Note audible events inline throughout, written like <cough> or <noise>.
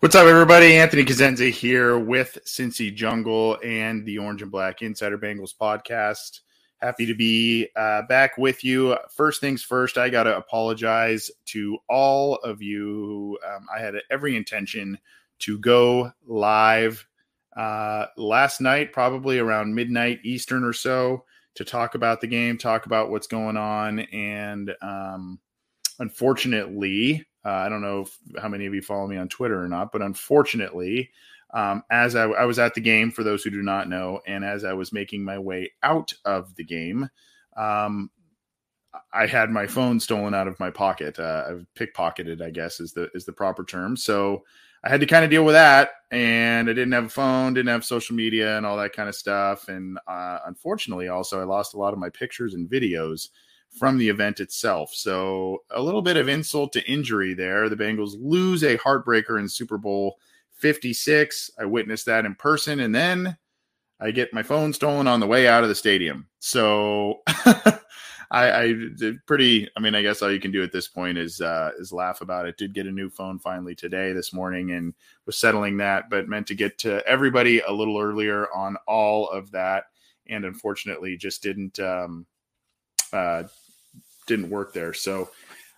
What's up, everybody? Anthony Cosenza here with Cincy Jungle and the Orange and Black Insider Bengals podcast. Happy to be uh, back with you. First things first, I got to apologize to all of you. Um, I had every intention to go live uh, last night, probably around midnight Eastern or so, to talk about the game, talk about what's going on. And um, unfortunately, uh, I don't know if, how many of you follow me on Twitter or not, but unfortunately, um, as I, I, was at the game, for those who do not know, and as I was making my way out of the game, um, I had my phone stolen out of my pocket. Uh, I've pickpocketed, I guess, is the is the proper term. So I had to kind of deal with that, and I didn't have a phone, didn't have social media, and all that kind of stuff. And uh, unfortunately, also, I lost a lot of my pictures and videos from the event itself. So a little bit of insult to injury there. The Bengals lose a heartbreaker in Super Bowl 56. I witnessed that in person, and then I get my phone stolen on the way out of the stadium. So <laughs> I, I did pretty. I mean, I guess all you can do at this point is uh, is laugh about it. Did get a new phone finally today, this morning, and was settling that, but meant to get to everybody a little earlier on all of that, and unfortunately, just didn't. Um, uh, didn't work there. So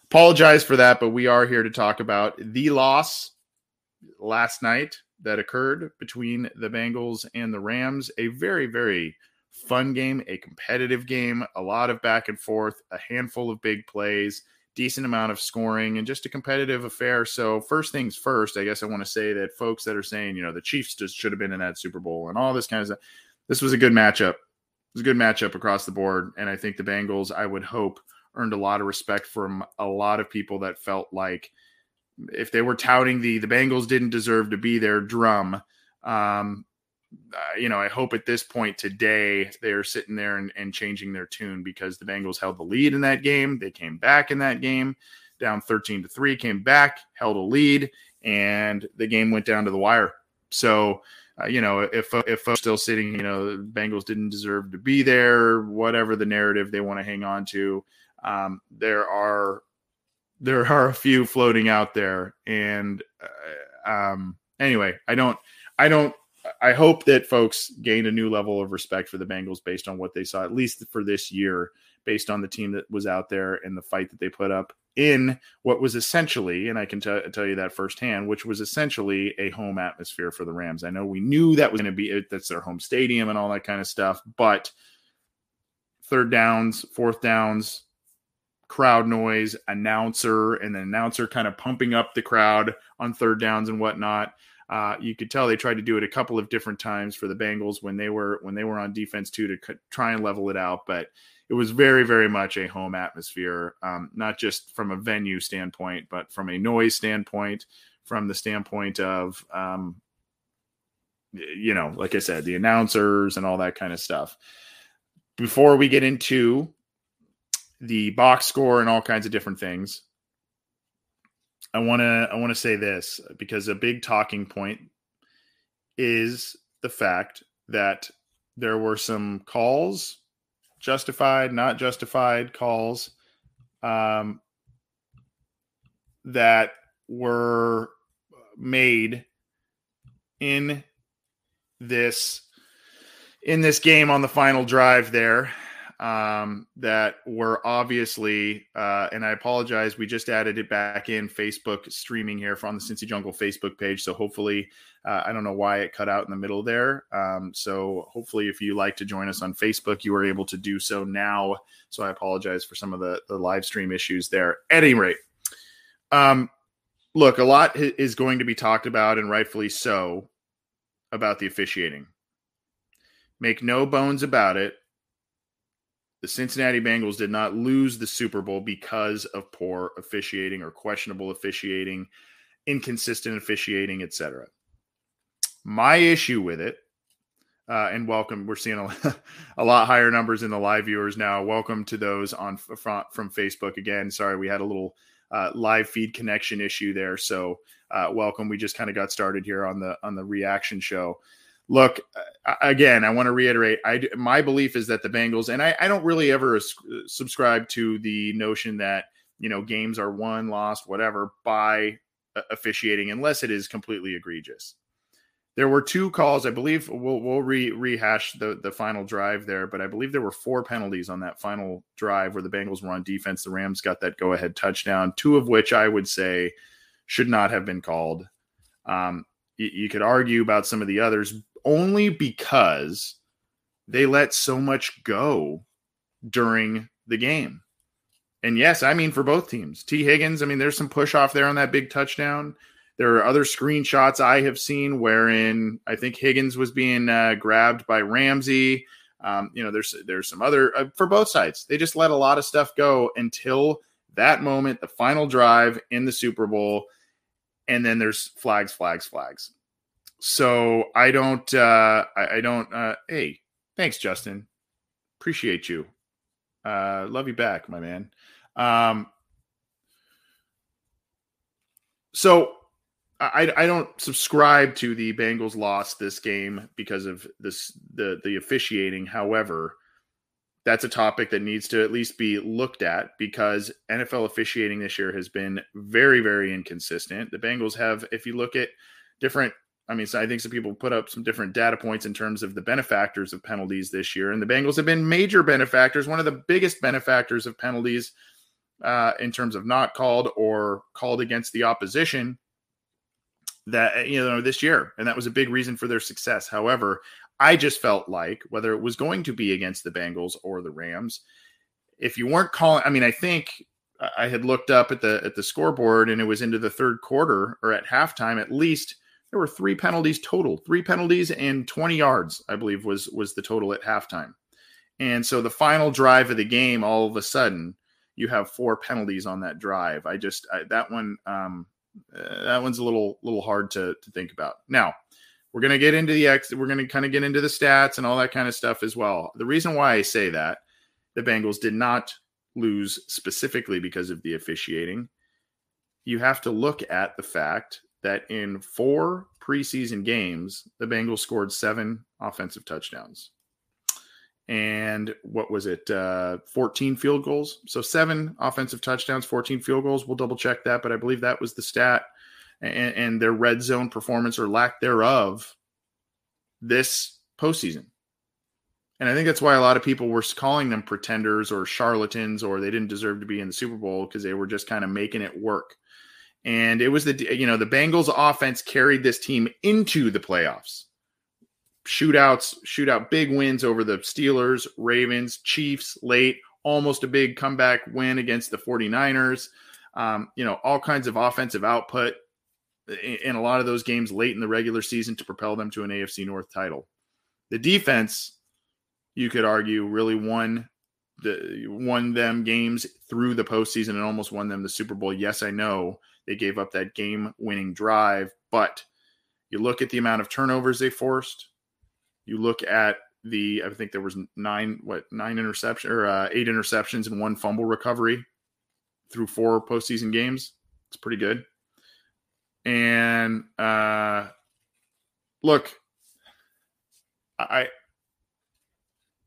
apologize for that, but we are here to talk about the loss last night that occurred between the Bengals and the Rams. A very, very fun game, a competitive game, a lot of back and forth, a handful of big plays, decent amount of scoring, and just a competitive affair. So, first things first, I guess I want to say that folks that are saying, you know, the Chiefs just should have been in that Super Bowl and all this kind of stuff, this was a good matchup. It was a good matchup across the board. And I think the Bengals, I would hope, earned a lot of respect from a lot of people that felt like if they were touting the the Bengals didn't deserve to be there drum, um, uh, you know, I hope at this point today they're sitting there and, and changing their tune because the Bengals held the lead in that game. They came back in that game down 13 to 3, came back, held a lead, and the game went down to the wire. So, uh, you know, if if folks still sitting, you know, Bengals didn't deserve to be there, whatever the narrative they want to hang on to, um, there are there are a few floating out there, and uh, um, anyway, I don't, I don't, I hope that folks gain a new level of respect for the Bengals based on what they saw, at least for this year, based on the team that was out there and the fight that they put up in what was essentially, and I can t- tell you that firsthand, which was essentially a home atmosphere for the Rams. I know we knew that was going to be it, that's their home stadium and all that kind of stuff, but third downs, fourth downs, crowd noise, announcer, and the announcer kind of pumping up the crowd on third downs and whatnot. Uh, you could tell they tried to do it a couple of different times for the Bengals when they were when they were on defense too to try and level it out, but it was very very much a home atmosphere, um, not just from a venue standpoint, but from a noise standpoint, from the standpoint of um, you know, like I said, the announcers and all that kind of stuff. Before we get into the box score and all kinds of different things. I want to I want to say this because a big talking point is the fact that there were some calls, justified, not justified calls, um, that were made in this in this game on the final drive there um, that were obviously, uh, and I apologize, we just added it back in Facebook streaming here from the Cincy Jungle Facebook page. So hopefully, uh, I don't know why it cut out in the middle there. Um, so hopefully, if you like to join us on Facebook, you are able to do so now. So I apologize for some of the, the live stream issues there. At any rate, um, look, a lot is going to be talked about, and rightfully so, about the officiating. Make no bones about it the Cincinnati Bengals did not lose the Super Bowl because of poor officiating or questionable officiating, inconsistent officiating, etc. My issue with it, uh, and welcome, we're seeing a, <laughs> a, lot higher numbers in the live viewers now. Welcome to those on from, from Facebook again. Sorry, we had a little uh, live feed connection issue there, so uh, welcome. We just kind of got started here on the on the reaction show look uh, again i want to reiterate i my belief is that the bengals and i, I don't really ever uh, subscribe to the notion that you know games are won lost whatever by uh, officiating unless it is completely egregious. There were two calls i believe we'll, we'll re, rehash the, the final drive there but i believe there were four penalties on that final drive where the bengals were on defense. The rams got that go ahead touchdown two of which i would say should not have been called. Um, you could argue about some of the others only because they let so much go during the game. And yes, I mean for both teams. Tee Higgins, I mean, there's some push off there on that big touchdown. There are other screenshots I have seen wherein I think Higgins was being uh, grabbed by Ramsey. Um, you know, there's there's some other uh, for both sides. They just let a lot of stuff go until that moment, the final drive in the Super Bowl, and then there's flags, flags, flags. So I don't, uh, I, I don't, uh, hey, thanks, Justin. Appreciate you. Uh, love you back, my man. Um, so I, I don't subscribe to the Bengals lost this game because of this the the officiating. However, that's a topic that needs to at least be looked at because NFL officiating this year has been very very inconsistent. The Bengals have, if you look at different I mean, so I think some people put up some different data points in terms of the benefactors of penalties this year, and the Bengals have been major benefactors, one of the biggest benefactors of penalties uh, in terms of not called or called against the opposition that you know this year, and that was a big reason for their success. However, I just felt like whether it was going to be against the Bengals or the Rams, if you weren't calling, I mean, I think I had looked up at the at the scoreboard and it was into the third quarter or at halftime at least there were three penalties total, three penalties and 20 yards, I believe was was the total at halftime. And so the final drive of the game, all of a sudden, you have four penalties on that drive. I just I, that one um, uh, that one's a little little hard to to think about. Now we're gonna get into the X. We're gonna kind of get into the stats and all that kind of stuff as well. The reason why I say that the Bengals did not lose specifically because of the officiating. You have to look at the fact that in four preseason games, the Bengals scored seven offensive touchdowns. And what was it? Uh, 14 field goals. So seven offensive touchdowns, 14 field goals. We'll double check that, but I believe that was the stat. And, and their red zone performance or lack thereof this postseason. And I think that's why a lot of people were calling them pretenders or charlatans or they didn't deserve to be in the Super Bowl because they were just kind of making it work and it was the you know the Bengals offense carried this team into the playoffs. Shootouts, shootout big wins over the Steelers, Ravens, Chiefs late, almost a big comeback win against the 49ers. Um, you know, all kinds of offensive output in, in a lot of those games late in the regular season to propel them to an AFC North title. The defense, you could argue, really won the won them games through the postseason and almost won them the Super Bowl. Yes, I know they gave up that game winning drive. But you look at the amount of turnovers they forced. You look at the, I think there was nine, what, nine interceptions or uh, eight interceptions and one fumble recovery through four postseason games. It's pretty good. And uh, look, I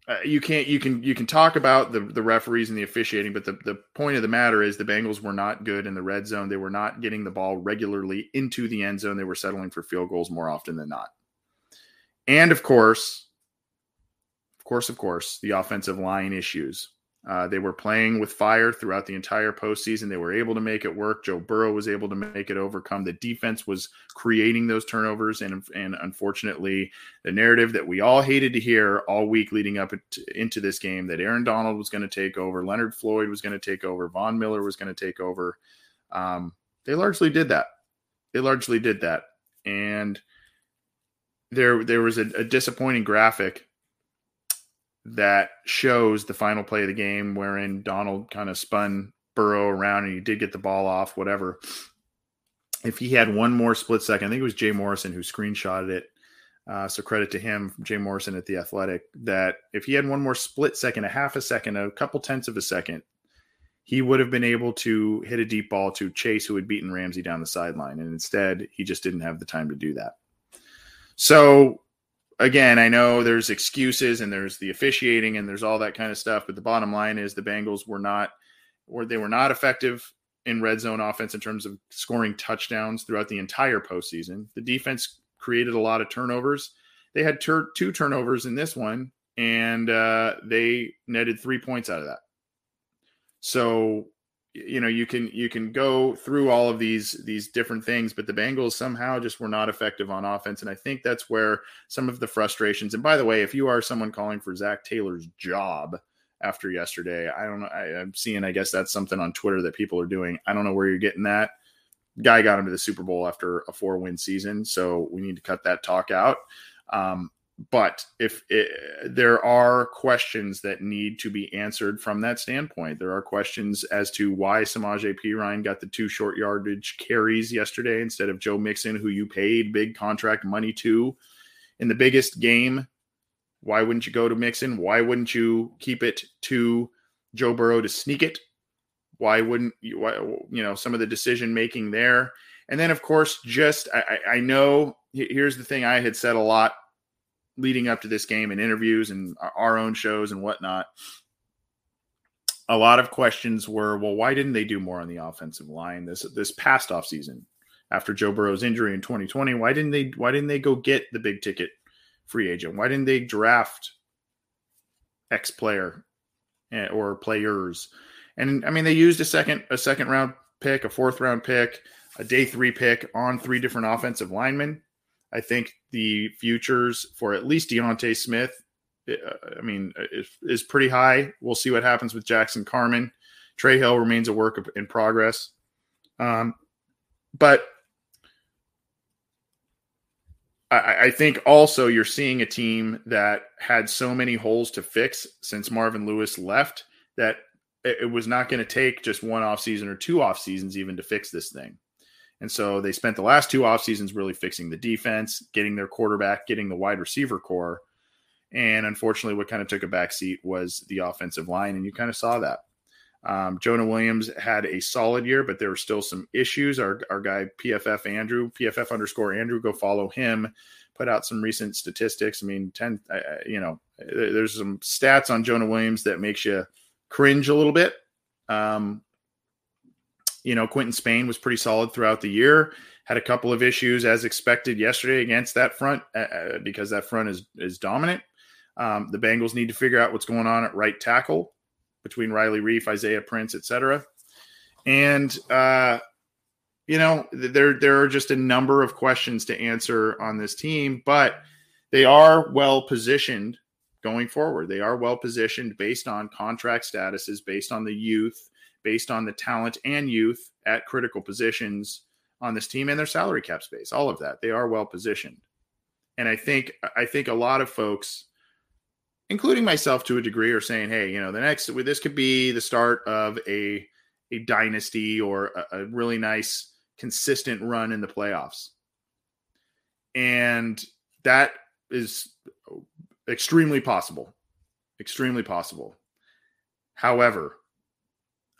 uh, you can't you can you can talk about the the referees and the officiating, but the the point of the matter is the Bengals were not good in the red zone. They were not getting the ball regularly into the end zone. They were settling for field goals more often than not. And of course, of course, of course, the offensive line issues. Uh, they were playing with fire throughout the entire postseason. They were able to make it work. Joe Burrow was able to make it overcome. The defense was creating those turnovers, and and unfortunately, the narrative that we all hated to hear all week leading up into this game that Aaron Donald was going to take over, Leonard Floyd was going to take over, Von Miller was going to take over. Um, they largely did that. They largely did that, and there there was a, a disappointing graphic that shows the final play of the game wherein Donald kind of spun Burrow around and he did get the ball off, whatever. If he had one more split second, I think it was Jay Morrison who screenshotted it. Uh, so credit to him, Jay Morrison at the Athletic, that if he had one more split second, a half a second, a couple tenths of a second, he would have been able to hit a deep ball to Chase, who had beaten Ramsey down the sideline. And instead, he just didn't have the time to do that. So again, I know there's excuses and there's the officiating and there's all that kind of stuff, but the bottom line is the Bengals were not or they were not effective in red zone offense in terms of scoring touchdowns throughout the entire postseason. The defense created a lot of turnovers. They had two turnovers in this one, and uh, they netted three points out of that. So you know you can you can go through all of these these different things but the bengals somehow just were not effective on offense. And i think that's where some of the frustrations and by the way if you are someone calling for zac taylor's job after yesterday i don't know I, i'm seeing i guess that's something on twitter that people are doing. I don't know where you're getting that. Guy got him to the super bowl after a four win season so we need to cut that talk out. Um, but if it, there are questions that need to be answered from that standpoint, there are questions as to why Samaje Perine got the two short yardage carries yesterday instead of Joe Mixon, who you paid big contract money to in the biggest game. Why wouldn't you go to Mixon? Why wouldn't you keep it to Joe Burrow to sneak it? Why wouldn't you? Why, you know some of the decision making there, and then of course, just I, I know here's the thing I had said a lot leading up to this game and interviews and our own shows and whatnot, a lot of questions were, well, why didn't they do more on the offensive line this this past off season after Joe Burrow's injury in 2020? Why didn't they why didn't they go get the big ticket free agent? Why didn't they draft X player eh, or players? And I mean, they used a second a second round pick, a fourth round pick, a day three pick on three different offensive linemen. I think the futures for at least D'Ante Smith, uh, I mean, is, pretty high. We'll see what happens with Jackson Carman. Trey Hill remains a work in progress. Um, but I, I think also you're seeing a team that had so many holes to fix since Marvin Lewis left that it, it was not going to take just one off season or two off seasons even to fix this thing. And so they spent the last two off seasons really fixing the defense, getting their quarterback, getting the wide receiver corps. And unfortunately, what kind of took a back seat was the offensive line. And you kind of saw that. Um, Jonah Williams had a solid year, but there were still some issues. Our, our guy, PFF Andrew, PFF underscore Andrew, go follow him, put out some recent statistics. I mean, 10, uh, you know, there's some stats on Jonah Williams that makes you cringe a little bit. Um, you know, Quinton Spain was pretty solid throughout the year. Had a couple of issues as expected yesterday against that front uh, uh, because that front is is dominant. Um, the Bengals need to figure out what's going on at right tackle between Riley Reiff, Isaiah Prince, etc. And uh, you know, there there are just a number of questions to answer on this team, but they are well positioned going forward. They are well positioned based on contract statuses, based on the youth, based on the talent and youth at critical positions on this team and their salary cap space. All of that. They are well positioned. And I think I think a lot of folks including myself to a degree are saying, "Hey, you know, the next this could be the start of a a dynasty or a, a really nice consistent run in the playoffs." And that is extremely possible. Extremely possible. However,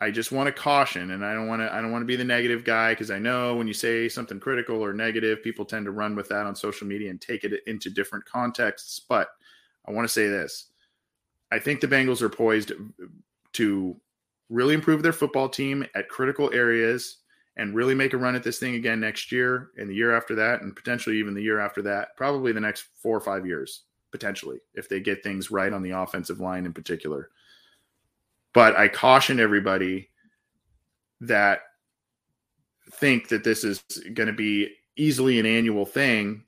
I just want to caution, and I don't want to. I don't want to be the negative guy because I know when you say something critical or negative, people tend to run with that on social media and take it into different contexts. But I want to say this: I think the Bengals are poised to really improve their football team at critical areas and really make a run at this thing again next year and the year after that, and potentially even the year after that. Probably the next four or five years potentially if they get things right on the offensive line in particular. But I caution everybody that think that this is going to be easily an annual thing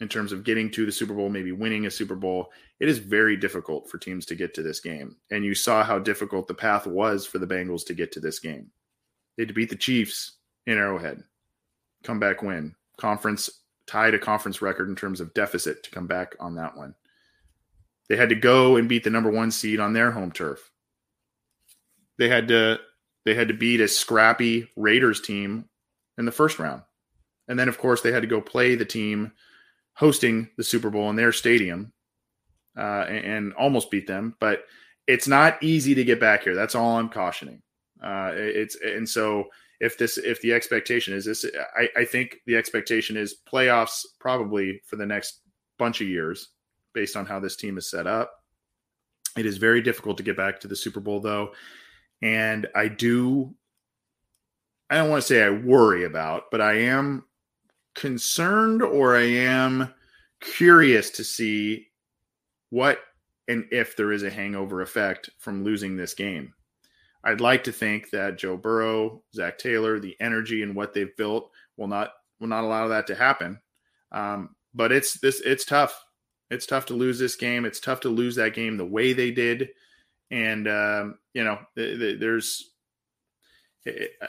in terms of getting to the Super Bowl, maybe winning a Super Bowl. It is very difficult for teams to get to this game. And you saw how difficult the path was for the Bengals to get to this game. They had to beat the Chiefs in Arrowhead, come back win. Conference tied a conference record in terms of deficit to come back on that one. They had to go and beat the number one seed on their home turf. They had to they had to beat a scrappy Raiders team in the first round. And then of course they had to go play the team hosting the Super Bowl in their stadium uh, and, and, almost beat them. But it's not easy to get back here. That's all I'm cautioning. Uh, it's and so if this if the expectation is this, I, I think the expectation is playoffs probably for the next bunch of years based on how this team is set up. It is very difficult to get back to the Super Bowl though, and I do. I don't want to say I worry about, but I am concerned or I am curious to see what and if there is a hangover effect from losing this game. I'd like to think that Joe Burrow, Zac Taylor, the energy and what they've built will not will not allow that to happen. Um, but it's this it's tough. It's tough to lose this game. It's tough to lose that game the way they did, and um, you know there's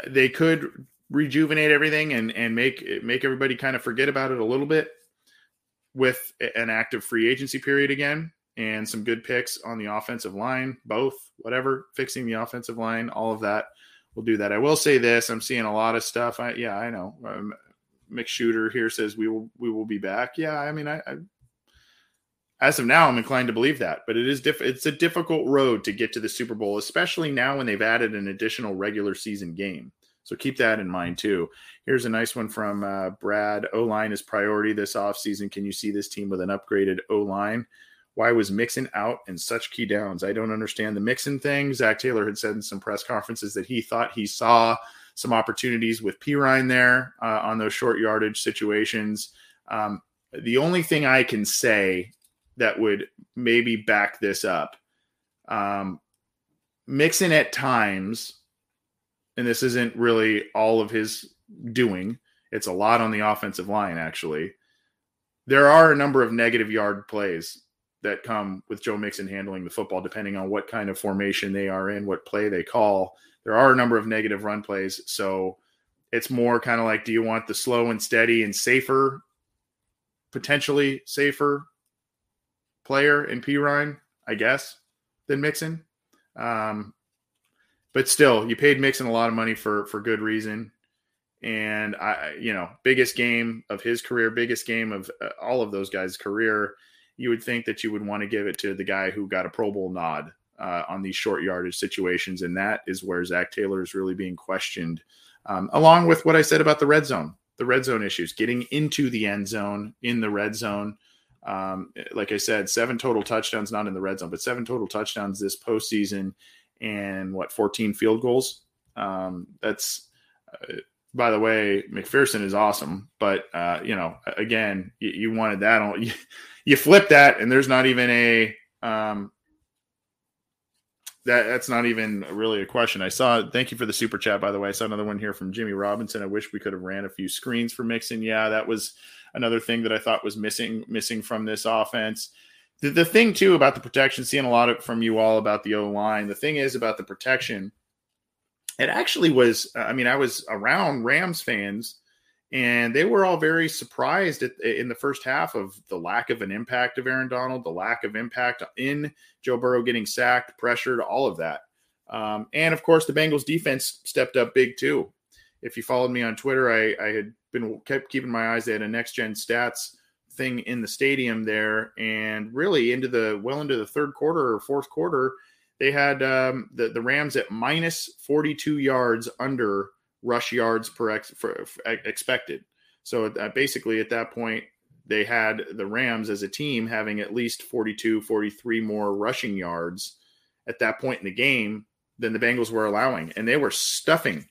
they could rejuvenate everything and and make make everybody kind of forget about it a little bit with an active free agency period again and some good picks on the offensive line, both, whatever, fixing the offensive line, all of that will do that. I will say this: I'm seeing a lot of stuff. I, yeah, I know. Um, Mick Shooter here says we will we will be back. Yeah, I mean, I, I as of now, I'm inclined to believe that, but it is diff- it's a difficult road to get to the Super Bowl, especially now when they've added an additional regular season game. So keep that in mind too. Here's a nice one from uh, Brad. O line is priority this offseason. Can you see this team with an upgraded O line? Why was Mixon out in such key downs? I don't understand the Mixon thing. Zac Taylor had said in some press conferences that he thought he saw some opportunities with Perine there uh, on those short yardage situations. Um, the only thing I can say that would maybe back this up, um, Mixon at times, and this isn't really all of his doing. It's a lot on the offensive line, actually. There are a number of negative yard plays that come with Joe Mixon handling the football, depending on what kind of formation they are in, what play they call. There are a number of negative run plays. So it's more kind of like do you want the slow and steady and safer, potentially safer player in Perine, I guess, than Mixon? Um, but still, you paid Mixon a lot of money for for good reason. And I, you know, biggest game of his career, biggest game of uh, all of those guys' career you would think that you would want to give it to the guy who got a Pro Bowl nod uh, on these short yardage situations. And that is where Zac Taylor is really being questioned, um, along with what I said about the red zone, the red zone issues, getting into the end zone in the red zone. Um, like I said, seven total touchdowns, not in the red zone, but seven total touchdowns this postseason and what, 14 field goals. Um, that's, uh, by the way, McPherson is awesome, but uh, you know, again, you, you wanted that on. <laughs> You, you flip that and there's not even a um, that that's not even really a question. I saw. Thank you for the super chat, by the way. I saw another one here from Jimmy Robinson. I wish we could have ran a few screens for Mixon. Yeah, that was another thing that I thought was missing missing from this offense. The, the thing too about the protection, seeing a lot of from you all about the O line. The thing is about the protection. It actually was. I mean, I was around Rams fans and they were all very surprised at, in the first half of the lack of an impact of Aaron Donald, the lack of impact in Joe Burrow getting sacked, pressured, all of that. Um, and of course, the Bengals defense stepped up big too. If you followed me on Twitter, I, I had been kept keeping my eyes. They had a next gen stats thing in the stadium there, and really into the well into the third quarter or fourth quarter, they had um, the the Rams at minus forty two yards under rush yards per ex, for, for expected. So basically, at that point, they had the Rams as a team having at least 42, 43 more rushing yards at that point in the game than the Bengals were allowing, and they were stuffing,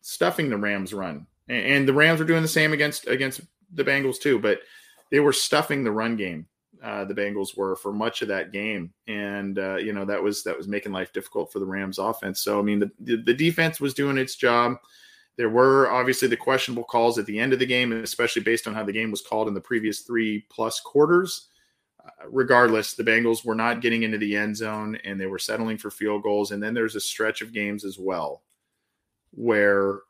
stuffing the Rams run, and, and the Rams were doing the same against against the Bengals too, but they were stuffing the run game uh, the Bengals were for much of that game, and uh, you know that was that was making life difficult for the Rams offense. So I mean, the, the, defense was doing its job. There were obviously the questionable calls at the end of the game, especially based on how the game was called in the previous three plus quarters. Uh, regardless, the Bengals were not getting into the end zone and they were settling for field goals. And then there's a stretch of games as well where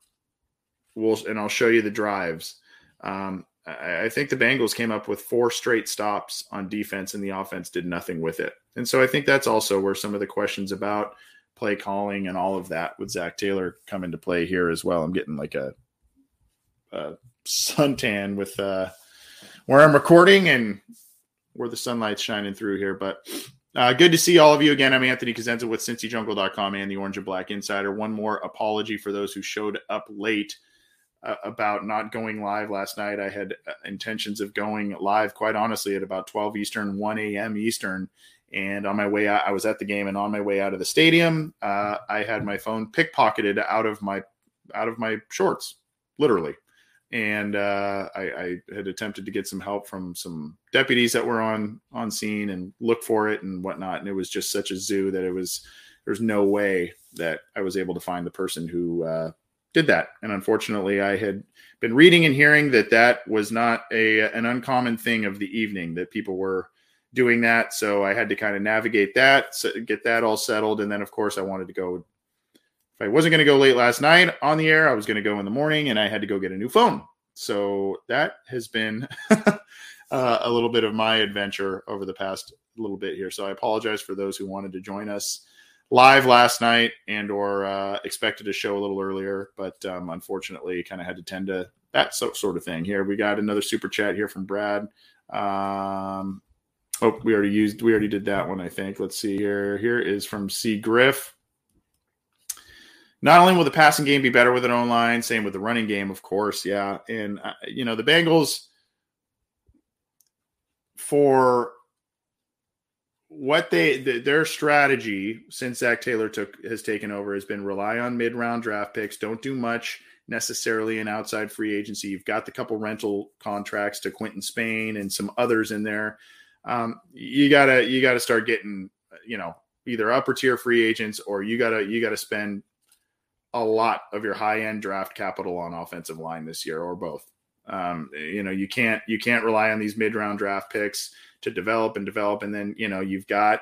we'll, and I'll show you the drives. Um, I, I think the Bengals came up with four straight stops on defense and the offense did nothing with it. And so I think that's also where some of the questions about play calling and all of that with Zac Taylor come into play here as well. I'm getting like a, a suntan with uh, where I'm recording and where the sunlight's shining through here. But uh, good to see all of you again. I'm Anthony Cosenza with CincyJungle.com and the Orange and Black Insider. One more apology for those who showed up late about not going live last night. I had uh, intentions of going live, quite honestly, at about 12 Eastern, 1 a.m. Eastern. And on my way out, I was at the game, and on my way out of the stadium, uh, I had my phone pickpocketed out of my out of my shorts, literally and uh, I, I, had attempted to get some help from some deputies that were on on scene and look for it and whatnot. And it was just such a zoo that it was there's no way that I was able to find the person who uh, did that. And unfortunately, I had been reading and hearing that that was not a an uncommon thing of the evening that people were doing that. So I had to kind of navigate that, get that all settled, and then of course I wanted to go if I wasn't going to go late last night on the air, I was going to go in the morning and I had to go get a new phone. So that has been <laughs> uh, a little bit of my adventure over the past little bit here. So I apologize for those who wanted to join us live last night and or uh, expected to show a little earlier, but um, unfortunately kind of had to tend to that so, sort of thing here. We got another super chat here from Brad. Um, oh, we already used, we already did that one, I think. Let's see here. Here is from C. Griff. Not only will the passing game be better with an own line, same with the running game, of course. Yeah. And, uh, you know, the Bengals, for what they the, their strategy since Zac Taylor took has taken over has been rely on mid round draft picks. Don't do much necessarily in outside free agency. You've got the couple rental contracts to Quinton Spain and some others in there. Um, you gotta you gotta start getting you know either upper tier free agents or you gotta you gotta spend a lot of your high end draft capital on offensive line this year, or both. Um, you know, you can't you can't rely on these mid round draft picks to develop and develop, and then you know you've got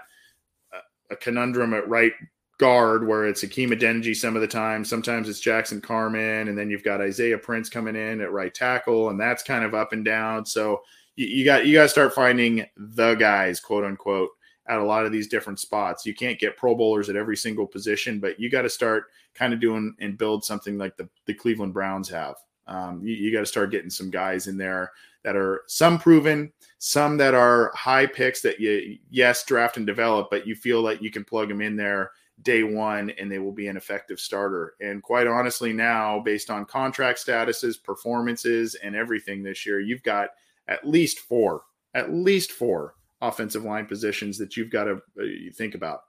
a, a conundrum at right guard where it's Hakeem Adeniji some of the time. Sometimes it's Jackson Carman. and then you've got Isaiah Prince coming in at right tackle, and that's kind of up and down. So you, you got you got to start finding the guys, quote unquote, at a lot of these different spots. You can't get Pro Bowlers at every single position, but you got to start kind of doing and build something like the, the Cleveland Browns have. Um, you, you got to start getting some guys in there that are some proven, some that are high picks that you, yes, draft and develop, but you feel like you can plug them in there day one and they will be an effective starter. And quite honestly, now, based on contract statuses, performances, and everything this year, you've got at least four, at least four offensive line positions that you've got to uh, think about.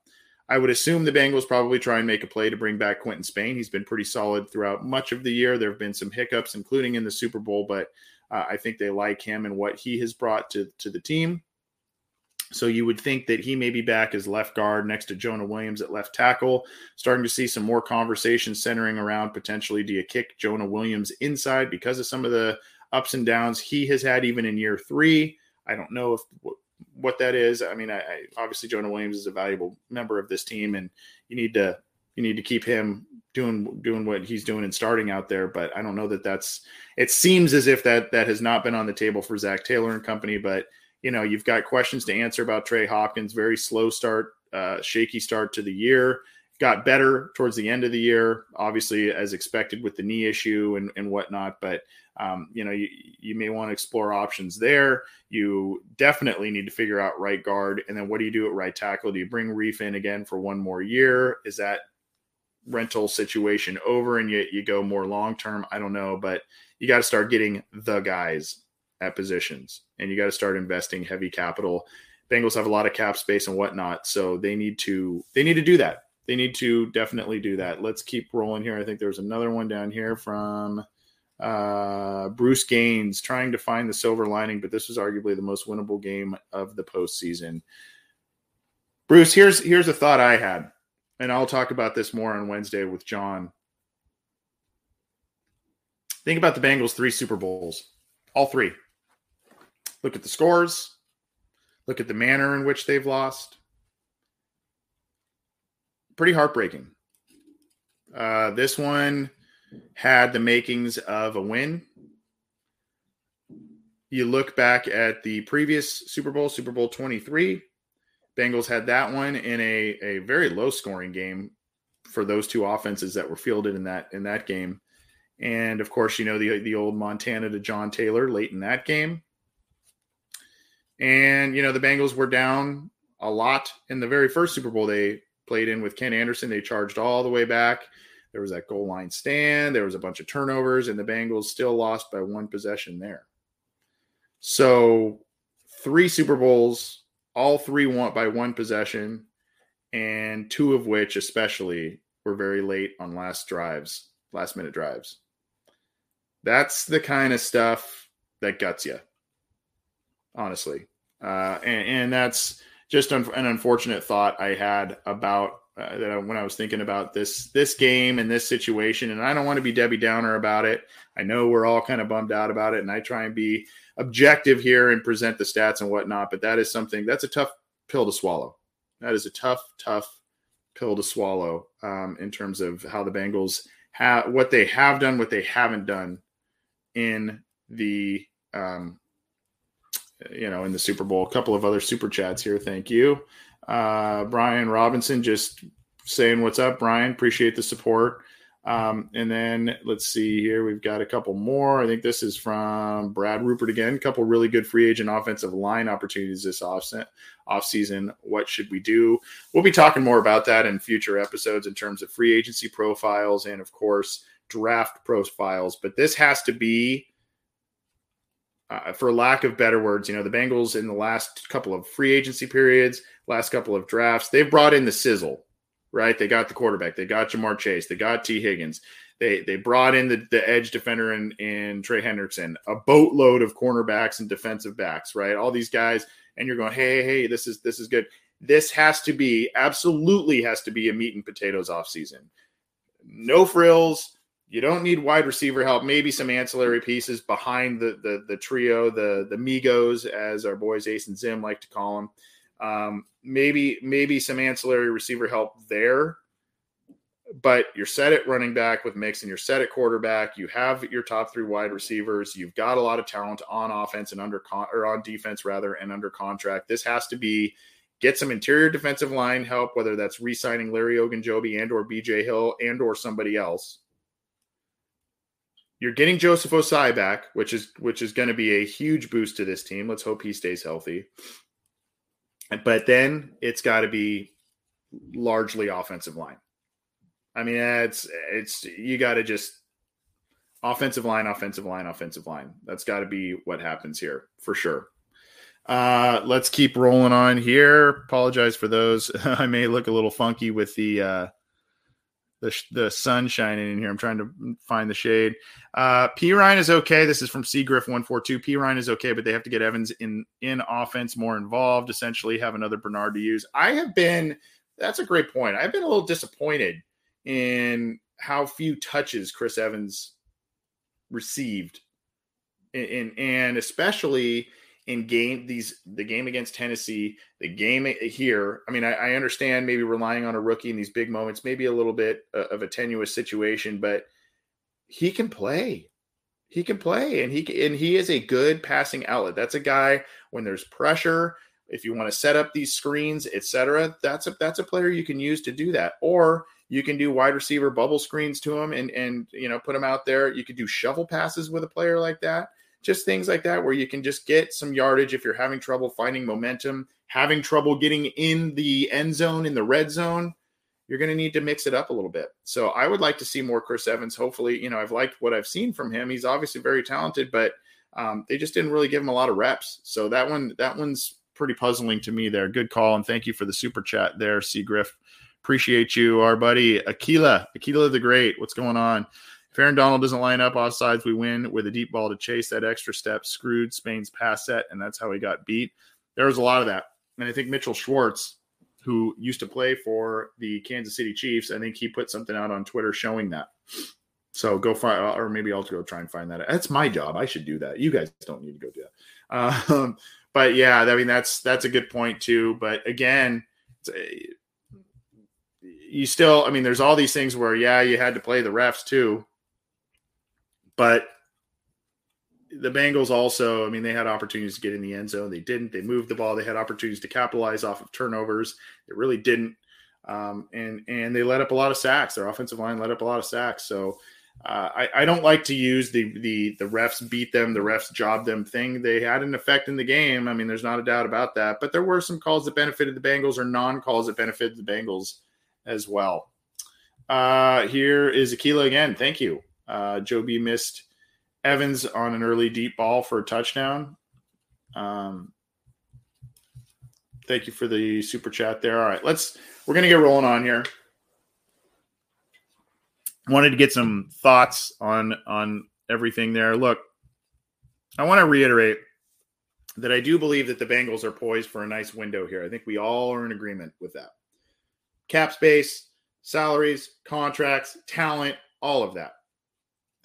I would assume the Bengals probably try and make a play to bring back Quinton Spain. He's been pretty solid throughout much of the year. There have been some hiccups, including in the Super Bowl, but uh, I think they like him and what he has brought to, to the team. So you would think that he may be back as left guard next to Jonah Williams at left tackle. Starting to see some more conversations centering around potentially do you kick Jonah Williams inside because of some of the ups and downs he has had even in year three. I don't know if what that is. I mean, I, I, obviously Jonah Williams is a valuable member of this team, and you need to you need to keep him doing doing what he's doing and starting out there. But I don't know that that's. It seems as if that that has not been on the table for Zac Taylor and company. But you know, you've got questions to answer about Trey Hopkins. Very slow start, uh, shaky start to the year. Got better towards the end of the year, obviously as expected with the knee issue and, and whatnot. But um, you know, you, you may want to explore options there. You definitely need to figure out right guard. And then what do you do at right tackle? Do you bring Reiff in again for one more year? Is that rental situation over and you, you go more long term? I don't know, but you got to start getting the guys at positions and you got to start investing heavy capital. Bengals have a lot of cap space and whatnot, so they need to they need to do that. They need to definitely do that. Let's keep rolling here. I think there's another one down here from Uh, Bruce Gaines trying to find the silver lining, but this was arguably the most winnable game of the postseason. Bruce, here's here's a thought I had, and I'll talk about this more on Wednesday with John. Think about the Bengals' three Super Bowls, all three. Look at the scores. Look at the manner in which they've lost. Pretty heartbreaking. Uh, this one had the makings of a win. You look back at the previous Super Bowl, Super Bowl 23. Bengals had that one in a, a very low scoring game for those two offenses that were fielded in that in that game. And of course, you know the the old Montana to John Taylor late in that game. And you know the Bengals were down a lot in the very first Super Bowl they played in with Ken Anderson. They charged all the way back. There was that goal line stand. There was a bunch of turnovers, and the Bengals still lost by one possession there. So, three Super Bowls, all three won by one possession, and two of which, especially, were very late on last drives, last minute drives. That's the kind of stuff that guts you, honestly. Uh, and, and that's just an unfortunate thought I had about uh, that when I was thinking about this this game and this situation, and I don't want to be Debbie Downer about it. I know we're all kind of bummed out about it, and I try and be objective here and present the stats and whatnot. But that is something that's a tough pill to swallow. That is a tough, tough pill to swallow um, in terms of how the Bengals have what they have done, what they haven't done in the um, you know in the Super Bowl. A couple of other super chats here. Thank you. Uh, Brian Robinson just saying what's up, Brian. Appreciate the support. Um, and then let's see here. We've got a couple more. I think this is from Brad Rupert again. A couple really good free agent offensive line opportunities this off season. What should we do? We'll be talking more about that in future episodes in terms of free agency profiles and, of course, draft profiles. But this has to be uh, for lack of better words, you know, the Bengals in the last couple of free agency periods, last couple of drafts, they've brought in the sizzle, right? They got the quarterback, they got Ja'Marr Chase, they got Tee Higgins, they they brought in the, the edge defender in, in Trey Hendrickson, a boatload of cornerbacks and defensive backs, right? All these guys, and you're going, hey, hey, this is this is good. This has to be absolutely has to be a meat and potatoes off season. No frills, you don't need wide receiver help. Maybe some ancillary pieces behind the the, the trio, the the Migos, as our boys Ace and Zim like to call them. Um, maybe maybe some ancillary receiver help there. But you're set at running back with Mixon. You're set at quarterback. You have your top three wide receivers. You've got a lot of talent on offense and under con- or on defense rather and under contract. This has to be get some interior defensive line help, whether that's re-signing Larry Ogunjobi and or BJ Hill and or somebody else you're getting Joseph Ossai back, which is which is going to be a huge boost to this team. Let's hope he stays healthy. But then it's got to be largely offensive line. I mean, it's it's you got to just offensive line, offensive line, offensive line. That's got to be what happens here for sure. Uh, let's keep rolling on here. Apologize for those. <laughs> I may look a little funky with the uh, the, the sun shining in here. I'm trying to find the shade. Uh, Perine is okay. This is from Seagriff one four two. Perine is okay, but they have to get Evans in in offense more involved. Essentially, have another Bernard to use. I have been. That's a great point. I've been a little disappointed in how few touches Chris Evans received, in and especially in game these the game against Tennessee, the game here. I mean, I, I, understand maybe relying on a rookie in these big moments, maybe a little bit uh, of a tenuous situation, but he can play. He can play, and he and he is a good passing outlet. That's a guy when there's pressure. If you want to set up these screens, etc., that's a that's a player you can use to do that. Or you can do wide receiver bubble screens to him and and you know put him out there. You could do shovel passes with a player like that just things like that where you can just get some yardage if you're having trouble finding momentum, having trouble getting in the end zone, in the red zone. You're going to need to mix it up a little bit. So I would like to see more Chris Evans. Hopefully, you know, I've liked what I've seen from him. He's obviously very talented, but um, they just didn't really give him a lot of reps. So that one, that one's pretty puzzling to me there. Good call. And thank you for the super chat there, C. Griff. Appreciate you, our buddy Aquila, Aquila the Great. What's going on? Farron Donald doesn't line up off sides. We win with a deep ball to chase that extra step, screwed Spain's pass set, and that's how he got beat. There was a lot of that. And I think Mitchell Schwartz, who used to play for the Kansas City Chiefs, I think he put something out on Twitter showing that. So go find, or maybe I'll go try and find that. That's my job. I should do that. You guys don't need to go do that. Um, <laughs> but yeah, I mean that's that's a good point too. But again, you still, I mean, there's all these things where yeah, you had to play the refs too, but the Bengals also, I mean, they had opportunities to get in the end zone. They didn't. They moved the ball. They had opportunities to capitalize off of turnovers. They really didn't. Um, and and they let up a lot of sacks. Their offensive line let up a lot of sacks. So uh, I, I don't like to use the the the refs beat them, the refs job them thing. They had an effect in the game. I mean, there's not a doubt about that. But there were some calls that benefited the Bengals or non calls that benefited the Bengals as well. Uh, here is Aquila again. Thank you. Uh, Joe B missed Evans on an early deep ball for a touchdown. Um, thank you for the super chat there. All right, let's we're gonna get rolling on here. Wanted to get some thoughts on on everything there. Look, I want to reiterate that I do believe that the Bengals are poised for a nice window here. I think we all are in agreement with that. Cap space, salaries, contracts, talent, all of that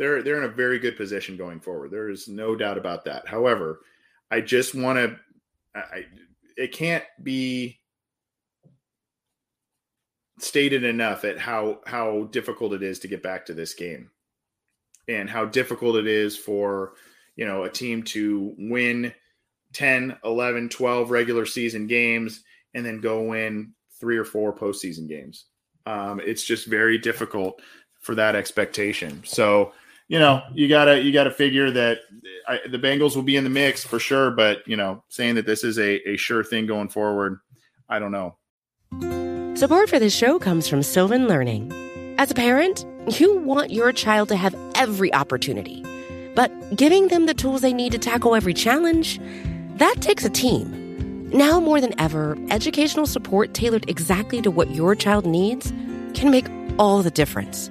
they're they're in a very good position going forward. There is no doubt about that. However, I just want to I it can't be stated enough at how how difficult it is to get back to this game and how difficult it is for you know a team to win 10 11 12 regular season games and then go win three or four postseason games um, it's just very difficult for that expectation so you know, you gotta you gotta figure that I, the Bengals will be in the mix for sure. But you know, saying that this is a, a sure thing going forward, I don't know. Support for this show comes from Sylvan Learning. As a parent, you want your child to have every opportunity, but giving them the tools they need to tackle every challenge, that takes a team. Now more than ever, educational support tailored exactly to what your child needs can make all the difference.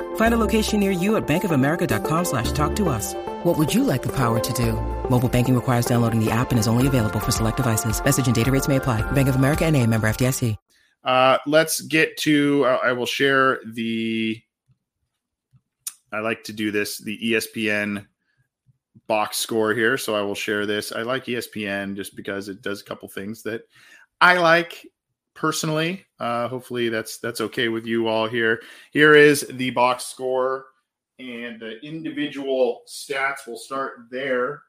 Find a location near you at bankofamerica.com slash talk to us. What would you like the power to do? Mobile banking requires downloading the app and is only available for select devices. Message and data rates may apply. Bank of America and a member FDIC. Uh, let's get to, uh, I will share the, I like to do this, the ESPN box score here. So I will share this. I like ESPN just because it does a couple things that I like personally. Uh, hopefully that's, that's okay with you all here. Here is the box score and the individual stats We'll start there.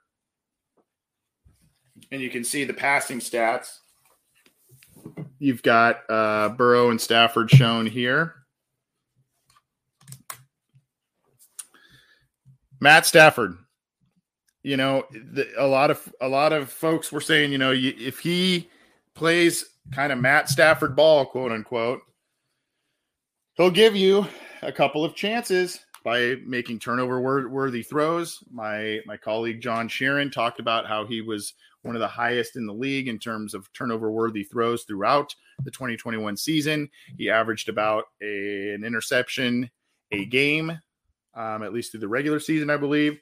And you can see the passing stats you've got uh, Burrow and Stafford shown here. Matt Stafford. You know, the, a lot of a lot of folks were saying, you know, if he plays kind of Matt Stafford ball, quote unquote, he'll give you a couple of chances by making turnover worthy throws. My my colleague John Sheeran talked about how he was one of the highest in the league in terms of turnover worthy throws throughout the 2021 season. He averaged about a, an interception a game um, at least through the regular season, I believe.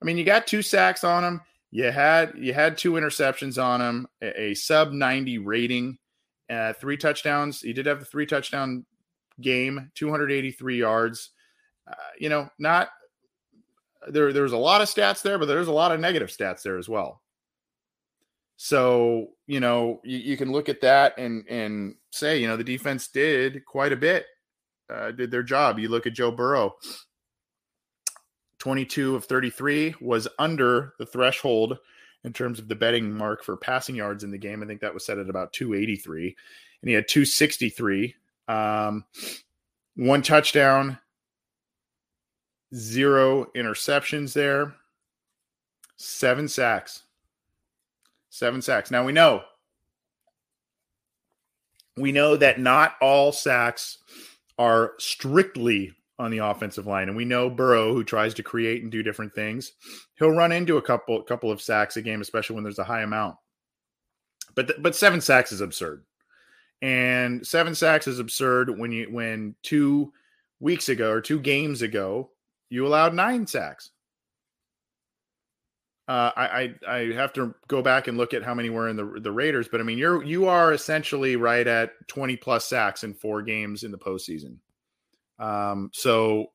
I mean, you got two sacks on him. You had you had two interceptions on him, a, a sub 90 rating, uh, three touchdowns. He did have the three touchdown game, 283 yards. Uh, you know, not there. There was a lot of stats there, but there's a lot of negative stats there as well. So you know, you, you can look at that and and say, you know, the defense did quite a bit, uh, did their job. You look at Joe Burrow 22 of 33 was under the threshold in terms of the betting mark for passing yards in the game. I think that was set at about 283, and he had 263, um, one touchdown, zero interceptions there, seven sacks. Seven sacks. Now we know we know that not all sacks are strictly on the offensive line. And we know Burrow, who tries to create and do different things, he'll run into a couple couple of sacks a game, especially when there's a high amount. But th- but seven sacks is absurd, and seven sacks is absurd when you when two weeks ago or two games ago you allowed nine sacks. Uh, I, I, I have to go back and look at how many were in the the Raiders, but I mean you're you are essentially right at twenty plus sacks in four games in the postseason. Um, so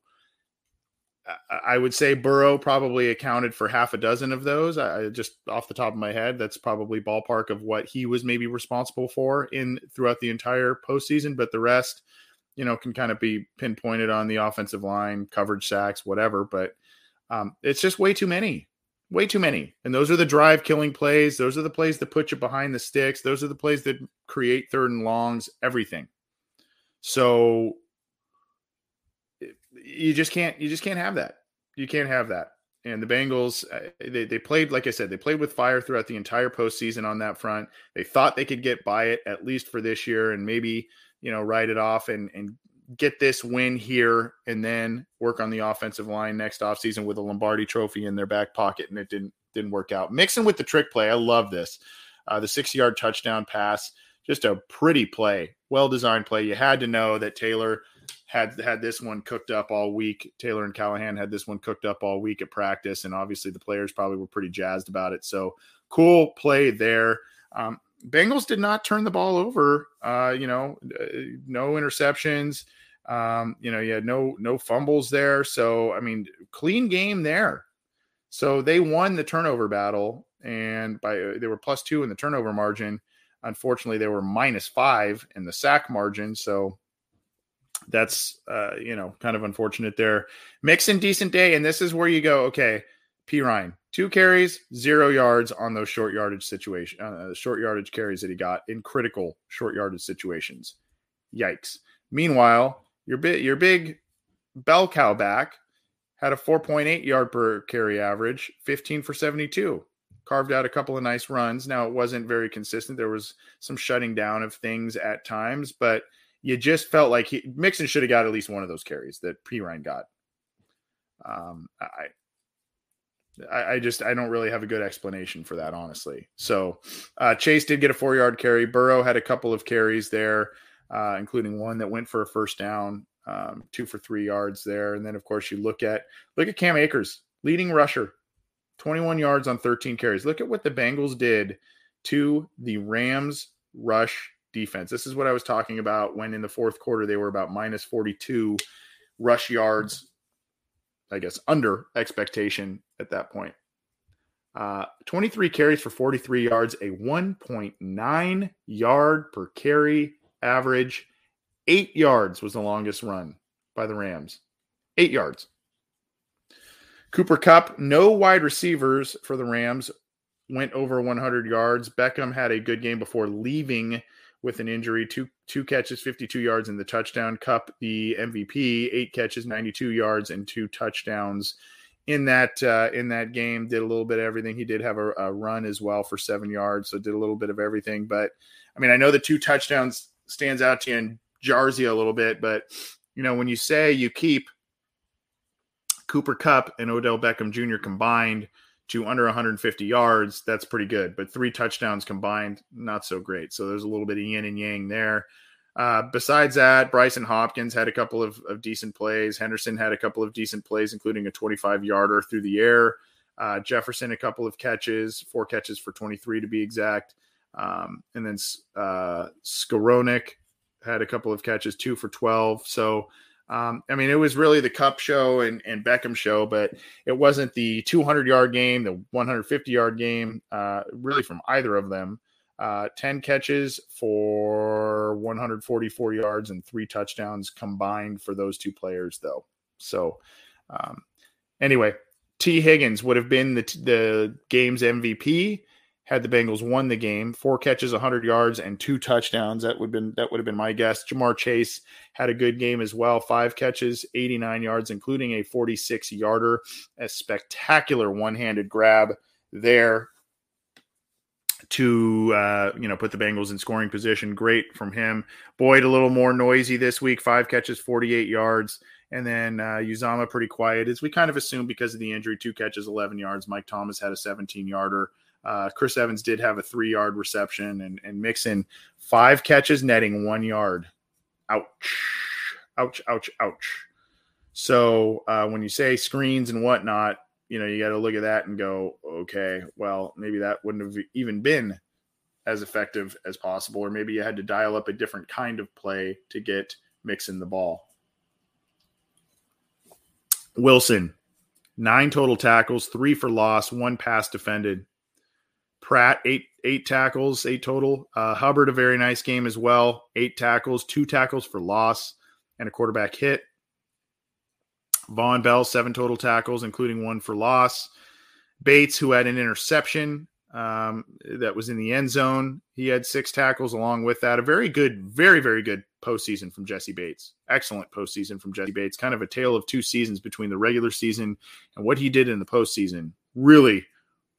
I would say Burrow probably accounted for half a dozen of those. I just off the top of my head, that's probably ballpark of what he was maybe responsible for in throughout the entire postseason. But the rest, you know, can kind of be pinpointed on the offensive line, coverage sacks, whatever. But um, it's just way too many, way too many. And those are the drive killing plays. Those are the plays that put you behind the sticks. Those are the plays that create third and longs. Everything. So you just can't you just can't have that. You can't have that. And the Bengals, uh, they, they played, like I said, they played with fire throughout the entire postseason on that front. They thought they could get by it at least for this year and maybe, you know, write it off and, and get this win here and then work on the offensive line next offseason with a Lombardi trophy in their back pocket. And it didn't, didn't work out. Mixing with the trick play. I love this. Uh, the six yard touchdown pass, just a pretty play, well designed play. You had to know that Taylor had had this one cooked up all week. Taylor and Callahan had this one cooked up all week at practice, and obviously the players probably were pretty jazzed about it. So cool play there. Um, Bengals did not turn the ball over. Uh, you know, uh, no interceptions. Um, you know, you had no no fumbles there. So I mean, clean game there. So they won the turnover battle, and by uh, they were plus two in the turnover margin. Unfortunately, they were minus five in the sack margin. So that's uh, you know kind of unfortunate there. Mixon decent day, and this is where you go. Okay, Perine two carries, zero yards on those short yardage situation, uh, short yardage carries that he got in critical short yardage situations. Yikes! Meanwhile, your bit your big bell cow back had a 4.8 yard per carry average, 15 for 72. Carved out a couple of nice runs. Now it wasn't very consistent. There was some shutting down of things at times, but you just felt like he, Mixon should have got at least one of those carries that Perine got. Um, I, I just I don't really have a good explanation for that, honestly. So uh, Chase did get a four yard carry. Burrow had a couple of carries there, uh, including one that went for a first down, um, two for three yards there. And then of course you look at look at Cam Akers, leading rusher, 21 yards on 13 carries. Look at what the Bengals did to the Rams rush defense. This is what I was talking about when in the fourth quarter they were about minus 42 rush yards, I guess under expectation at that point. Uh, 23 carries for 43 yards, a 1.9 yard per carry average. Eight yards was the longest run by the Rams. Eight yards. Cooper Kupp, no wide receivers for the Rams went over 100 yards. Beckham had a good game before leaving with an injury. Two two catches, 52 yards in the touchdown. Kupp, the MVP, eight catches, 92 yards, and two touchdowns in that uh, in that game. Did a little bit of everything. He did have a, a, run as well for seven yards, so did a little bit of everything. But I mean, I know the two touchdowns stands out to you and jars you a little bit, but you know when you say you keep Cooper Kupp and Odell Beckham Jr. combined to under 150 yards, that's pretty good. But three touchdowns combined, not so great. So there's a little bit of yin and yang there. Uh, besides that, Brycen Hopkins had a couple of, of, decent plays. Henderson had a couple of decent plays, including a 25 yarder through the air. Uh, Jefferson, a couple of catches, four catches for 23 to be exact. Um, and then uh, Skowronek had a couple of catches, two for 12. So um, I mean, it was really the Kupp show and, and Beckham show, but it wasn't the 200 yard game, the 150 yard game, uh, really from either of them. Uh, 10 catches for 144 yards and three touchdowns combined for those two players, though. So, um, anyway, Tee Higgins would have been the, the game's MVP had the Bengals won the game. Four catches, 100 yards, and two touchdowns. That would been that would have been my guess. Ja'Marr Chase had a good game as well. Five catches, 89 yards, including a 46 yarder. A spectacular one handed grab there to uh, you know put the Bengals in scoring position. Great from him. Boyd a little more noisy this week. Five catches, 48 yards. And then uh, Uzomah pretty quiet, as we kind of assumed because of the injury. Two catches, 11 yards. Mike Thomas had a 17 yarder. Uh, Chris Evans did have a three yard reception and, and Mixon five catches, netting one yard. Ouch. Ouch, ouch, ouch. So uh, when you say screens and whatnot, you know, you got to look at that and go, okay, well, maybe that wouldn't have even been as effective as possible, or maybe you had to dial up a different kind of play to get Mixon the ball. Wilson, nine total tackles, three for loss, one pass defended. Pratt eight eight tackles, eight total. Uh, Hubbard a very nice game as well, eight tackles, two tackles for loss, and a quarterback hit. Vonn Bell seven total tackles, including one for loss. Bates, who had an interception um, that was in the end zone, he had six tackles along with that. A very good, very very good postseason from Jessie Bates. Excellent postseason from Jessie Bates. Kind of a tale of two seasons between the regular season and what he did in the postseason. Really,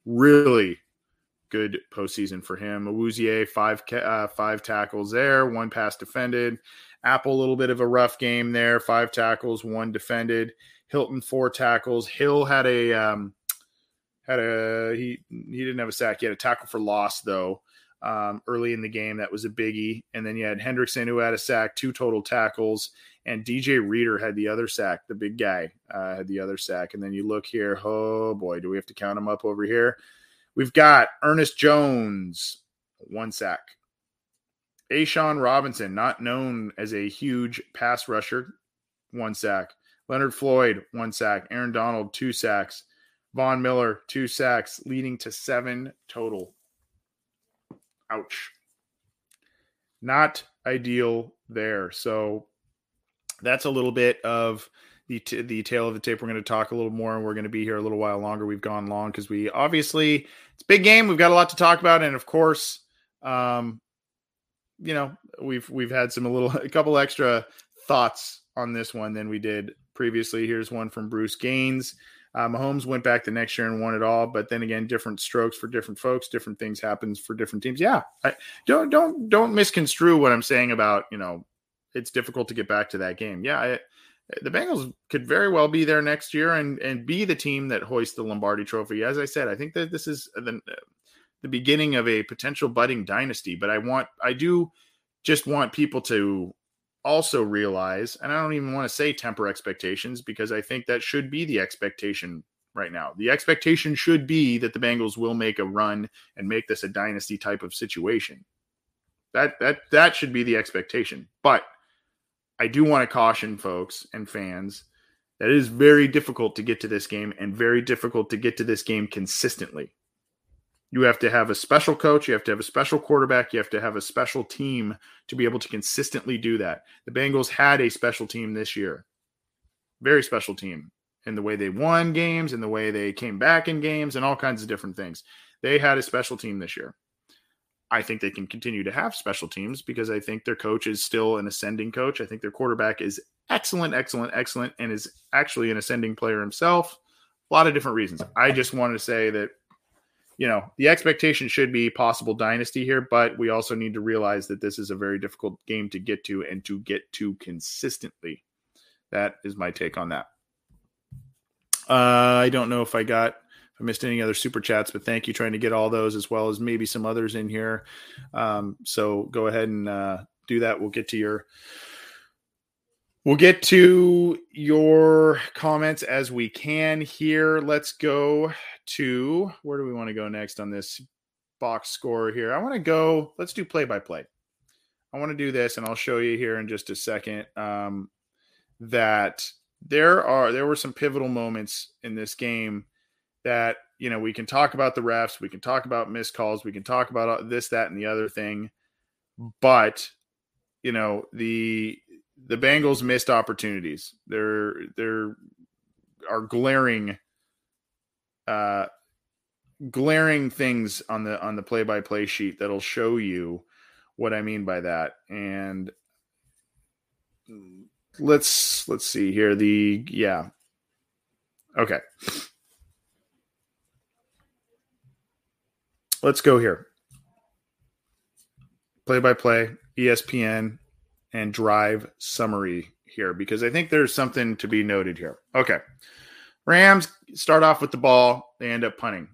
really good postseason for him. Awuzie, five uh, five tackles there, one pass defended. Apple, a little bit of a rough game there, five tackles, one defended. Hilton, four tackles. Hill had a um, had a he he didn't have a sack. He had a tackle for loss though. Um, early in the game, that was a biggie. And then you had Hendrickson who had a sack, two total tackles, and DJ Reader had the other sack. The big guy uh, had the other sack. And then you look here, oh boy, do we have to count him up over here? We've got Ernest Jones, one sack. A'Shawn Robinson, not known as a huge pass rusher, one sack. Leonard Floyd, one sack. Aaron Donald, two sacks. Von Miller, two sacks, leading to seven total. Ouch. Not ideal there. So that's a little bit of the t- the tale of the tape. We're going to talk a little more, and we're going to be here a little while longer. We've gone long because we obviously it's big game. We've got a lot to talk about, and of course, um, you know, we've we've had some a little <laughs> a couple extra thoughts on this one than we did previously. Here's one from Bruce Gaines. Uh, Mahomes went back the next year and won it all, but then again, different strokes for different folks, different things happens for different teams. Yeah, I, don't don't don't misconstrue what I'm saying about you know it's difficult to get back to that game. Yeah, I, the Bengals could very well be there next year and and be the team that hoists the Lombardi Trophy. As I said, I think that this is the the beginning of a potential budding dynasty. But I want I do just want people to also realize, and I don't even want to say temper expectations because I think that should be the expectation right now. The expectation should be that the Bengals will make a run and make this a dynasty type of situation. That that that should be the expectation. But I do want to caution folks and fans that it is very difficult to get to this game and very difficult to get to this game consistently. You have to have a special coach, you have to have a special quarterback, you have to have a special team to be able to consistently do that. The Bengals had a special team this year. Very special team in the way they won games, in the way they came back in games, and all kinds of different things. They had a special team this year. I think they can continue to have special teams because I think their coach is still an ascending coach. I think their quarterback is excellent, excellent, excellent, and is actually an ascending player himself. A lot of different reasons. I just wanted to say that, you know, the expectation should be possible dynasty here, but we also need to realize that this is a very difficult game to get to and to get to consistently. That is my take on that. Uh, I don't know if I got I missed any other super chats, but thank you. Trying to get all those as well as maybe some others in here. Um, so go ahead and uh, do that. We'll get to your we'll get to your comments as we can here. Let's go to where do we want to go next on this box score here? I want to go. Let's do play by play. I want to do this, and I'll show you here in just a second. Um, that there are there were some pivotal moments in this game that you know we can talk about the refs, we can talk about missed calls, we can talk about this, that, and the other thing, but you know the the Bengals missed opportunities. There there are glaring uh glaring things on the on the play by play sheet that'll show you what I mean by that. And let's let's see here. The yeah. Okay. Let's go here. Play by play, ESPN, and drive summary here because I think there's something to be noted here. Okay. Rams start off with the ball, they end up punting.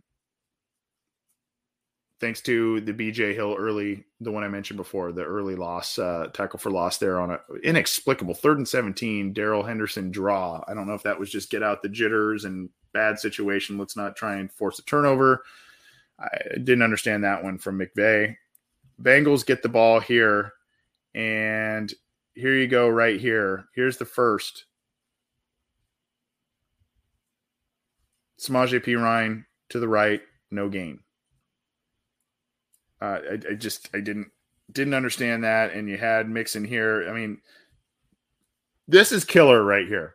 Thanks to the BJ Hill early, the one I mentioned before, the early loss, uh, tackle for loss there on an inexplicable third and 17, Darrell Henderson draw. I don't know if that was just get out the jitters and bad situation. Let's not try and force a turnover. I didn't understand that one from McVay. Bengals get the ball here, and here you go, right here. Here's the first. Samaje Perine to the right, no gain. Uh, I, I, just I didn't didn't understand that, and you had Mixon here. I mean, this is killer right here.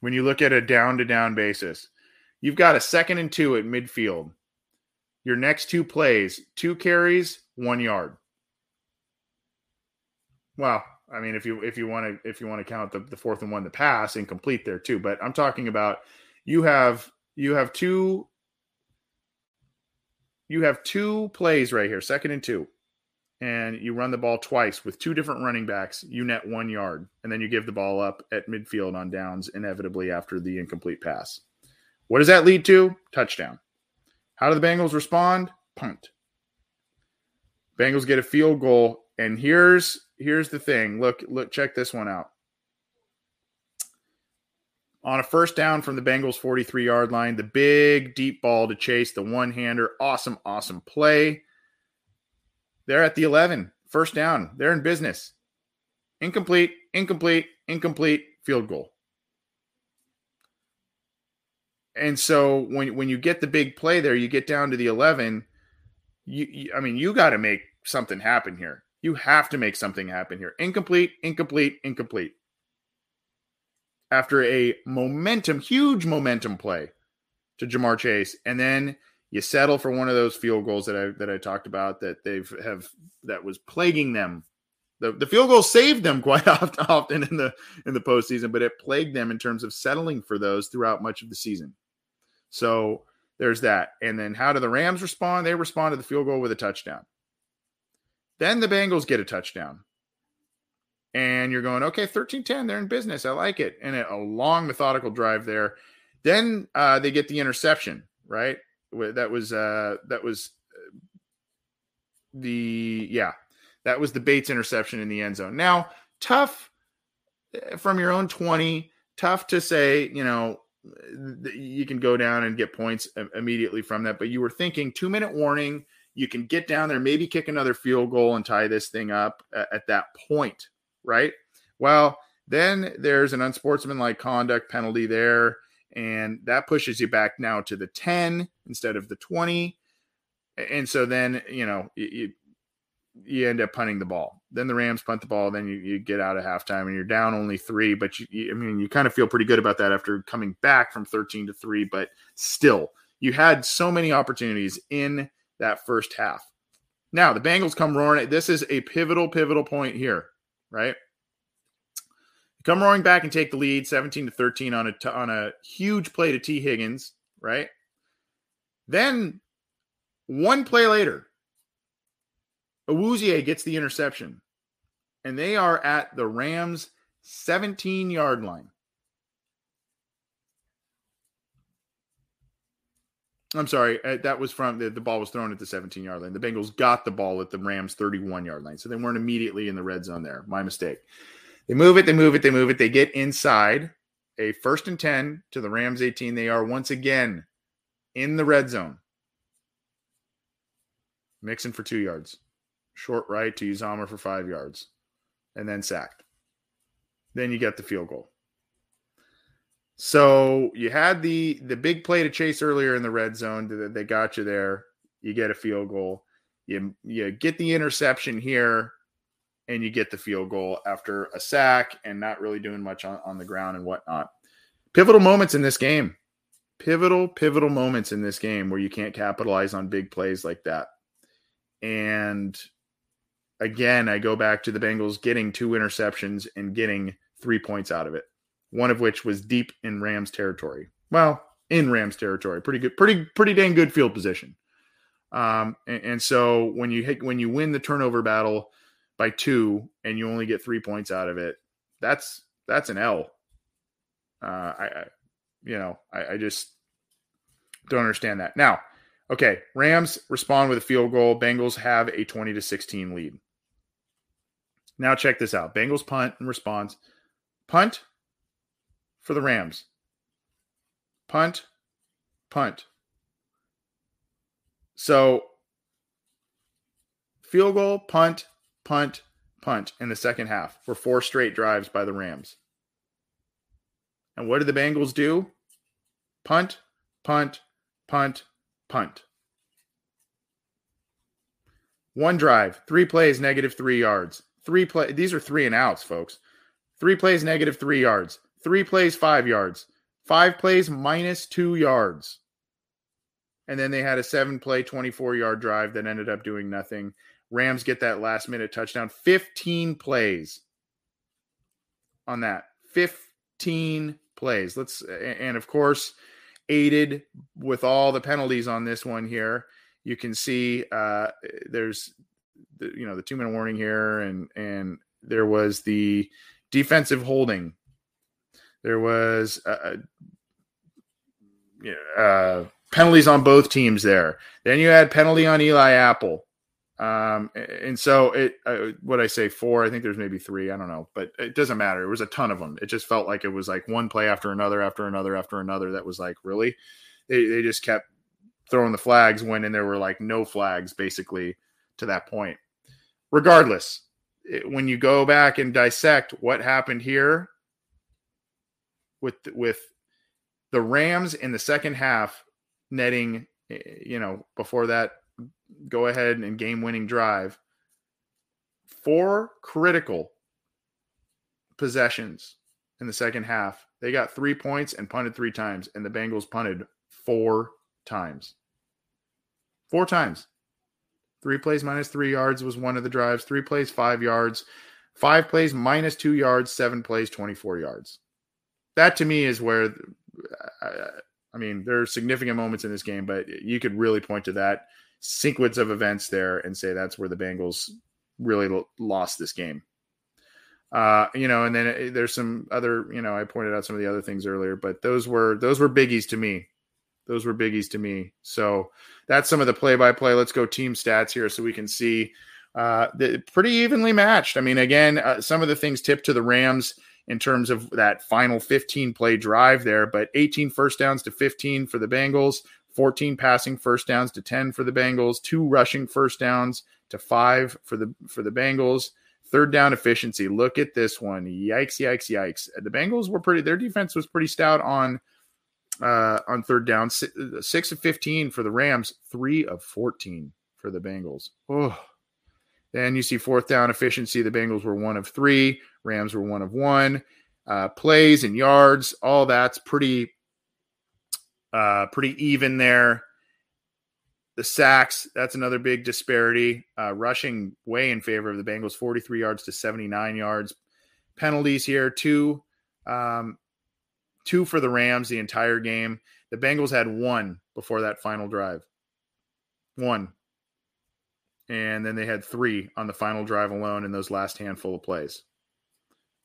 When you look at a down to down basis, you've got a second and two at midfield your next two plays, two carries, one yard. Well, I mean, if you if you want to if you want to count the, the fourth and one, the pass incomplete there too. But I'm talking about you have you have two you have two plays right here, second and two, and you run the ball twice with two different running backs. You net one yard, and then you give the ball up at midfield on downs, inevitably after the incomplete pass. What does that lead to? Touchdown. How do the Bengals respond? Punt. Bengals get a field goal, and here's here's the thing. Look, look, check this one out. On a first down from the Bengals 43 yard line, the big deep ball to chase the one hander. Awesome, awesome play. They're at the 11. First down. They're in business. Incomplete, incomplete, incomplete, field goal. And so when when you get the big play there, you get down to the 11, you, you I mean, you got to make something happen here. You have to make something happen here. Incomplete, incomplete, incomplete. After a momentum, huge momentum play to Ja'Marr Chase, and then you settle for one of those field goals that I that I talked about that they've have that was plaguing them. The, the field goal saved them <laughs> quite often in the in the postseason, but it plagued them in terms of settling for those throughout much of the season. So there's that. And then how do the Rams respond? They respond to the field goal with a touchdown. Then the Bengals get a touchdown. And you're going, okay, 13 10, they're in business. I like it. And a long, methodical drive there. Then uh, they get the interception, right? That was, uh, that was uh, the, yeah, that was the Bates interception in the end zone. Now, tough eh, from your own 20, tough to say, you know, you can go down and get points immediately from that. But you were thinking two minute warning, you can get down there, maybe kick another field goal and tie this thing up uh, at that point, right? Well, then there's an unsportsmanlike conduct penalty there, and that pushes you back now to the 10 instead of the 20. And so then, you know, you, you end up punting the ball. Then the Rams punt the ball. Then you, you get out of halftime and you're down only three. But you, you, I mean, you kind of feel pretty good about that after coming back from 13 to three. But still, you had so many opportunities in that first half. Now the Bengals come roaring. This is a pivotal, pivotal point here, right? Come roaring back and take the lead, 17 to 13 on a on a huge play to Tee Higgins, right? Then one play later, Awuzie gets the interception, and they are at the Rams' 17 yard line. I'm sorry, uh, that was from the, the ball was thrown at the 17 yard line. The Bengals got the ball at the Rams 31 yard line, so they weren't immediately in the red zone there. My mistake. They move it, they move it, they move it. They get inside a first and 10 to the Rams 18. They are once again in the red zone. Mixon for two yards, short right to Uzomah for five yards, and then sacked. Then you get the field goal. So you had the the big play to chase earlier in the red zone that they got you there. You get a field goal. You you get the interception here, and you get the field goal after a sack and not really doing much on, on the ground and whatnot. Pivotal moments in this game. Pivotal, pivotal moments in this game where you can't capitalize on big plays like that. And again, I go back to the Bengals getting two interceptions and getting three points out of it one of which was deep in Rams territory. Well, in Rams territory, pretty good, pretty pretty dang good field position. Um, and, and so when you hit when you win the turnover battle by two and you only get three points out of it, that's that's an L. Uh, I, I you know I, I just don't understand that. Now, okay, Rams respond with a field goal. Bengals have a twenty to sixteen lead. Now check this out. Bengals punt and response. Punt for the Rams. Punt, punt. So field goal, punt, punt, punt in the second half were four straight drives by the Rams. And what did the Bengals do? Punt, punt, punt, punt. One drive, three plays, negative three yards. Three play. These are three and outs, folks. Three plays, negative three yards. Three plays, five yards. Five plays, minus two yards. And then they had a seven play, 24 yard drive that ended up doing nothing. Rams get that last minute touchdown. 15 plays on that. 15 plays. Let's, and of course, aided with all the penalties on this one here. You can see uh, there's, the, you know, the two minute warning here, and and there was the defensive holding there was uh, uh, penalties on both teams there. Then you had penalty on Eli Apple. Um, and so it, uh, what I say four, I think there's maybe three. I don't know, but it doesn't matter. It was a ton of them. It just felt like it was like one play after another, after another, after another. That was like, really, they, they just kept throwing the flags when, and there were like no flags basically to that point. Regardless, it, when you go back and dissect what happened here, with with the Rams in the second half netting, eh, you know, before that go ahead and game winning drive, four critical possessions in the second half. They got three points and punted three times, and the Bengals punted four times. Four times. Three plays minus three yards was one of the drives. Three plays, five yards. Five plays minus two yards. Seven plays, 24 yards that to me is where I, I mean there are significant moments in this game, but you could really point to that sequence of events there and say that's where the Bengals really lost this game. Uh, you know, and then uh, there's some other, you know, I pointed out some of the other things earlier, but those were those were biggies to me. Those were biggies to me. So that's some of the play by play. Let's go team stats here so we can see uh, the, pretty evenly matched. I mean, again, uh, some of the things tipped to the Rams in terms of that final 15 play drive there, but 18 first downs to 15 for the Bengals, 14 passing first downs to 10 for the Bengals, two rushing first downs to 5 for the for the Bengals. Third down efficiency. Look at this one. Yikes, yikes, yikes. The Bengals were pretty their defense was pretty stout on uh on third down. 6 of 15 for the Rams, 3 of 14 for the Bengals. Oh, then you see fourth down efficiency. The Bengals were one of three, Rams were one of one. Uh, plays and yards, all that's pretty, uh, pretty even there. the sacks, that's another big disparity. Uh, rushing way in favor of the Bengals, 43 yards to 79 yards. Penalties here, two, um, two for the Rams the entire game. The Bengals had one before that final drive. One. And then they had three on the final drive alone in those last handful of plays.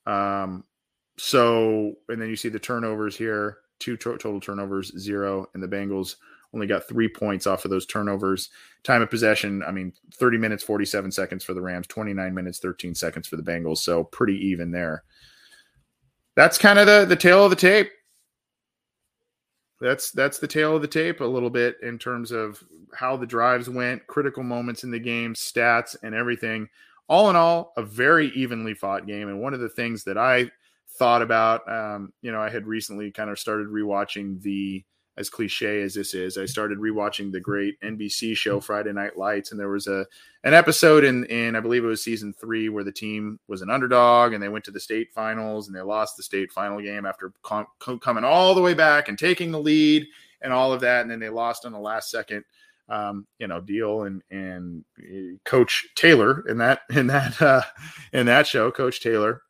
Um, so, and then you see the turnovers here two to- total turnovers, zero, and the Bengals only got three points off of those turnovers. Time of possession, I mean, 30 minutes, 47 seconds for the Rams, 29 minutes, 13 seconds for the Bengals. So pretty even there. That's kind of the the tale of the tape. That's that's the tale of the tape a little bit in terms of how the drives went, critical moments in the game, stats, and everything. All in all, a very evenly fought game. And one of the things that I thought about. Um, you know, I had recently kind of started rewatching the as cliche as this is, I started rewatching the great NBC show Friday Night Lights, and there was a an episode in in I believe it was season three where the team was an underdog and they went to the state finals and they lost the state final game after com- coming all the way back and taking the lead and all of that, and then they lost on the last second. Um, you know, deal and and uh, Coach Taylor in that in that uh, in that show, Coach Taylor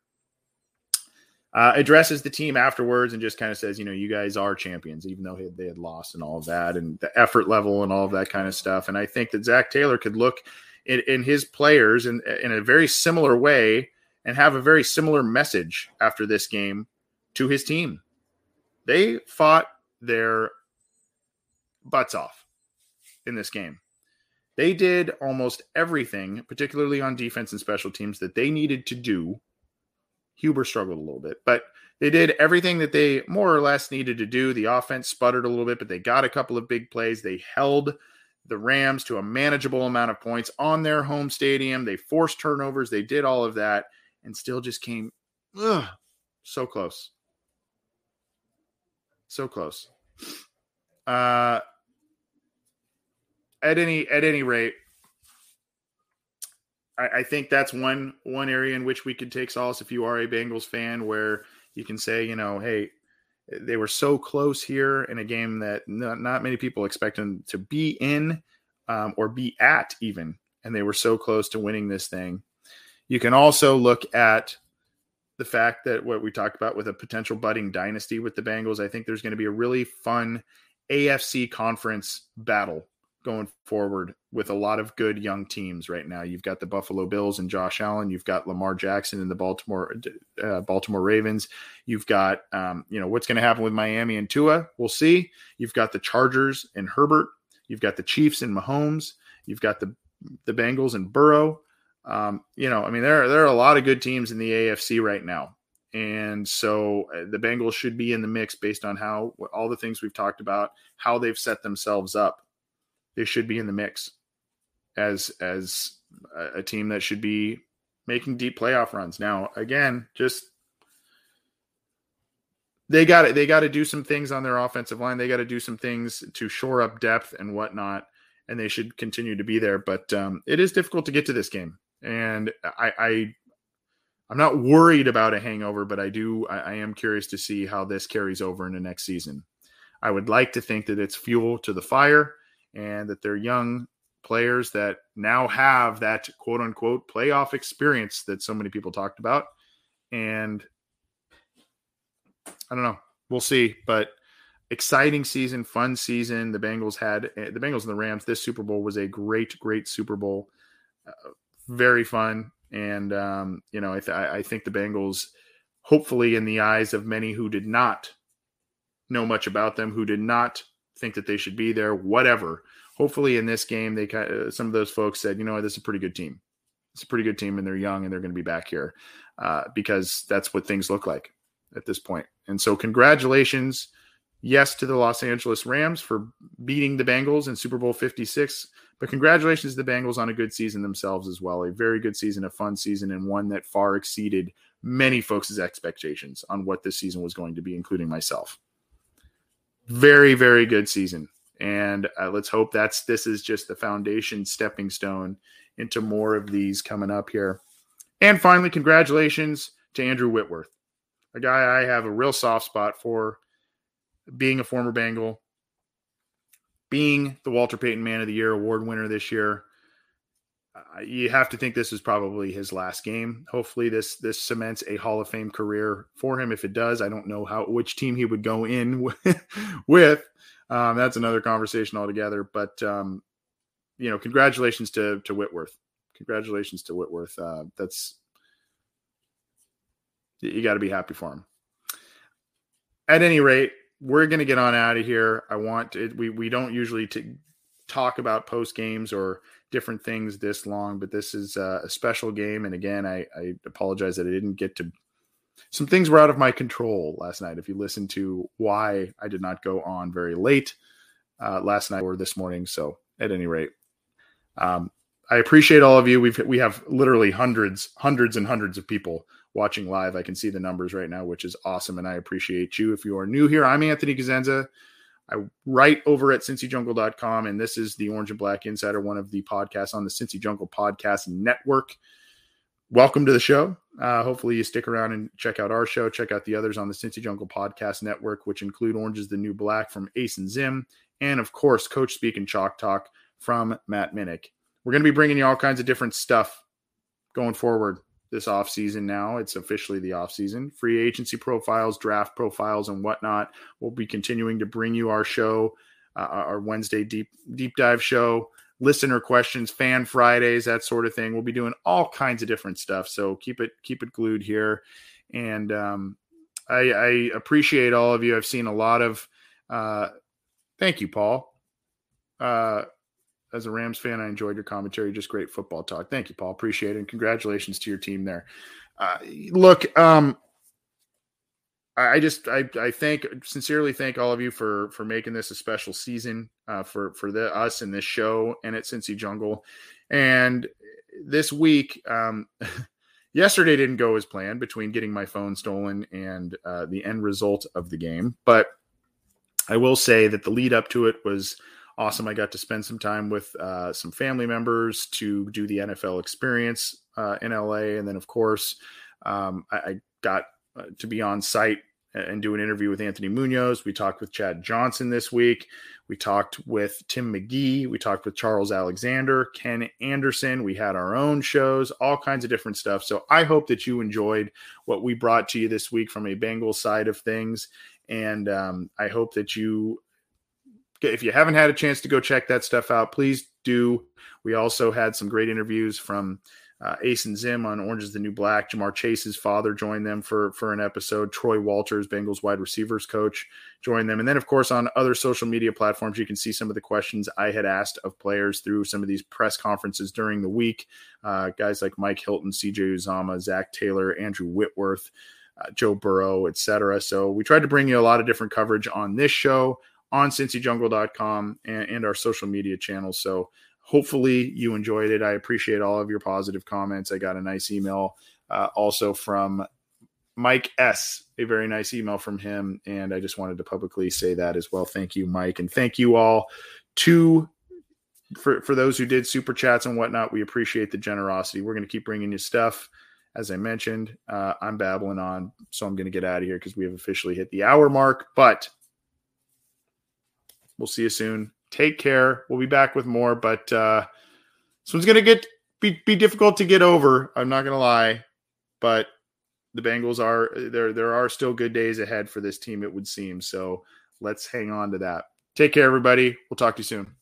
uh, addresses the team afterwards and just kind of says, you know, you guys are champions, even though they had lost and all of that, and the effort level and all of that kind of stuff. And I think that Zac Taylor could look in, in his players in, in a very similar way and have a very similar message after this game to his team. They fought their butts off in this game. They did almost everything, particularly on defense and special teams, that they needed to do Huber struggled a little bit, but they did everything that they more or less needed to do. The offense sputtered a little bit, but they got a couple of big plays. They held the Rams to a manageable amount of points on their home stadium. They forced turnovers. They did all of that and still just came ugh, so close. So close. Uh, at any at any rate, I, I, think that's one one area in which we could take solace if you are a Bengals fan, where you can say, you know, hey, they were so close here in a game that not, not many people expect them to be in um, or be at even, and they were so close to winning this thing. You can also look at the fact that what we talked about with a potential budding dynasty with the Bengals. I think there's going to be a really fun AFC conference battle going forward with a lot of good young teams right now. You've got the Buffalo Bills and Josh Allen. You've got Lamar Jackson and the Baltimore uh, Baltimore Ravens. You've got um, you know what's going to happen with Miami and Tua. We'll see. You've got the Chargers and Herbert. You've got the Chiefs and Mahomes. You've got the the Bengals and Burrow. Um, you know, I mean, there are, there are a lot of good teams in the AFC right now. And so uh, the Bengals should be in the mix based on how all the things we've talked about, how they've set themselves up they should be in the mix as as a, a team that should be making deep playoff runs. Now, again, just they got it. They got to do some things on their offensive line. They got to do some things to shore up depth and whatnot, and they should continue to be there. But um, it is difficult to get to this game, and I, I I'm not worried about a hangover, but I do. I, I am curious to see how this carries over into next season. I would like to think that it's fuel to the fire and that they're young players that now have that quote unquote playoff experience that so many people talked about. And I don't know. We'll see. But exciting season, fun season. The Bengals had eh, the Bengals and the Rams. This Super Bowl was a great, great Super Bowl. Uh, very fun. And, um, you know, I, th- I think the Bengals, hopefully, in the eyes of many who did not know much about them, who did not think that they should be there, whatever. Hopefully, in this game, they uh, some of those folks said, you know, this is a pretty good team. It's a pretty good team, and they're young, and they're going to be back here uh, because that's what things look like at this point. And so, congratulations, yes, to the Los Angeles Rams for beating the Bengals in Super Bowl Fifty Six. But congratulations to the Bengals on a good season themselves as well. A very good season, a fun season, and one that far exceeded many folks' expectations on what this season was going to be, including myself very very good season. And uh, let's hope that's this is just the foundation stepping stone into more of these coming up here. And finally congratulations to andrew whitworth a guy i have a real soft spot for being a former bengal being the Walter Payton Man of the Year award winner this year, you have to think this is probably his last game. Hopefully, this this cements a Hall of Fame career for him. If it does, I don't know how which team he would go in <laughs> with. Um, that's another conversation altogether. But um, you know, congratulations to to Whitworth. Congratulations to Whitworth. Uh, that's you got to be happy for him. At any rate, we're going to get on out of here. I want it. We we don't usually t- talk about post games or different things this long, but this is uh, a special game. And again, I, I apologize that I didn't get to. Some things were out of my control last night. If you listen to why I did not go on very late uh, last night or this morning, so at any rate, um, I appreciate all of you. We've we have literally hundreds, hundreds and hundreds of people watching live. I can see the numbers right now, which is awesome, and I appreciate you. If you are new here, I'm Anthony Cosenza. I write over at cincyjungle.com, and this is the Orange and Black Insider, one of the podcasts on the Cincy Jungle Podcast Network. Welcome to the show. Uh, hopefully, you stick around and check out our show. Check out the others on the Cincy Jungle Podcast Network, which include Orange is the New Black from Ace and Zim, and of course, Coach Speak and Chalk Talk from Matt Minnick. We're going to be bringing you all kinds of different stuff going forward this off season. now. It's officially the off season. Free agency profiles, draft profiles, and whatnot. We'll be continuing to bring you our show, uh, our Wednesday deep deep dive show, listener questions, fan Fridays, that sort of thing. We'll be doing all kinds of different stuff. So keep it keep it glued here. And um, I, I appreciate all of you. I've seen a lot of uh, thank you, Paul. Uh, as a Rams fan, I enjoyed your commentary. Just great football talk. Thank you, Paul. Appreciate it. And congratulations to your team there. Uh, look, um, I just I, I thank sincerely thank all of you for for making this a special season uh, for for the us and this show and at Cincy Jungle. And this week, um, <laughs> yesterday didn't go as planned between getting my phone stolen and uh, the end result of the game. But I will say that the lead up to it was awesome. I got to spend some time with uh, some family members to do the NFL experience uh, in LA. And then, of course, um, I, I, got uh, to be on site and do an interview with Anthony Munoz. We talked with Chad Johnson this week. We talked with Tim McGee. We talked with Charles Alexander, Ken Anderson. We had our own shows, all kinds of different stuff. So I hope that you enjoyed what we brought to you this week from a Bengal side of things. And um, I hope that you if you haven't had a chance to go check that stuff out, please do. We also had some great interviews from uh, Ace and Zim on Orange is the New Black. Ja'Marr Chase's father joined them for for an episode. Troy Walters, Bengals wide receivers coach, joined them. And then, of course, on other social media platforms, you can see some of the questions I had asked of players through some of these press conferences during the week. Uh, guys like Mike Hilton, CJ Uzomah, Zac Taylor, Andrew Whitworth. Uh, Joe Burrow, etc. So we tried to bring you a lot of different coverage on this show on cincyjungle.com and, and our social media channels. So hopefully you enjoyed it. I appreciate all of your positive comments. I got a nice email uh, also from Mike S. A very nice email from him. And I just wanted to publicly say that as well. Thank you, Mike. And thank you all to for, for those who did super chats and whatnot. We appreciate the generosity. We're going to keep bringing you stuff. As I mentioned, uh, I'm babbling on, so I'm going to get out of here because we have officially hit the hour mark. But We'll see you soon. Take care. We'll be back with more, but uh, this one's gonna get be, be difficult to get over. I'm not gonna lie, but the Bengals are there. There are still good days ahead for this team. It would seem so. Let's hang on to that. Take care, everybody. We'll talk to you soon.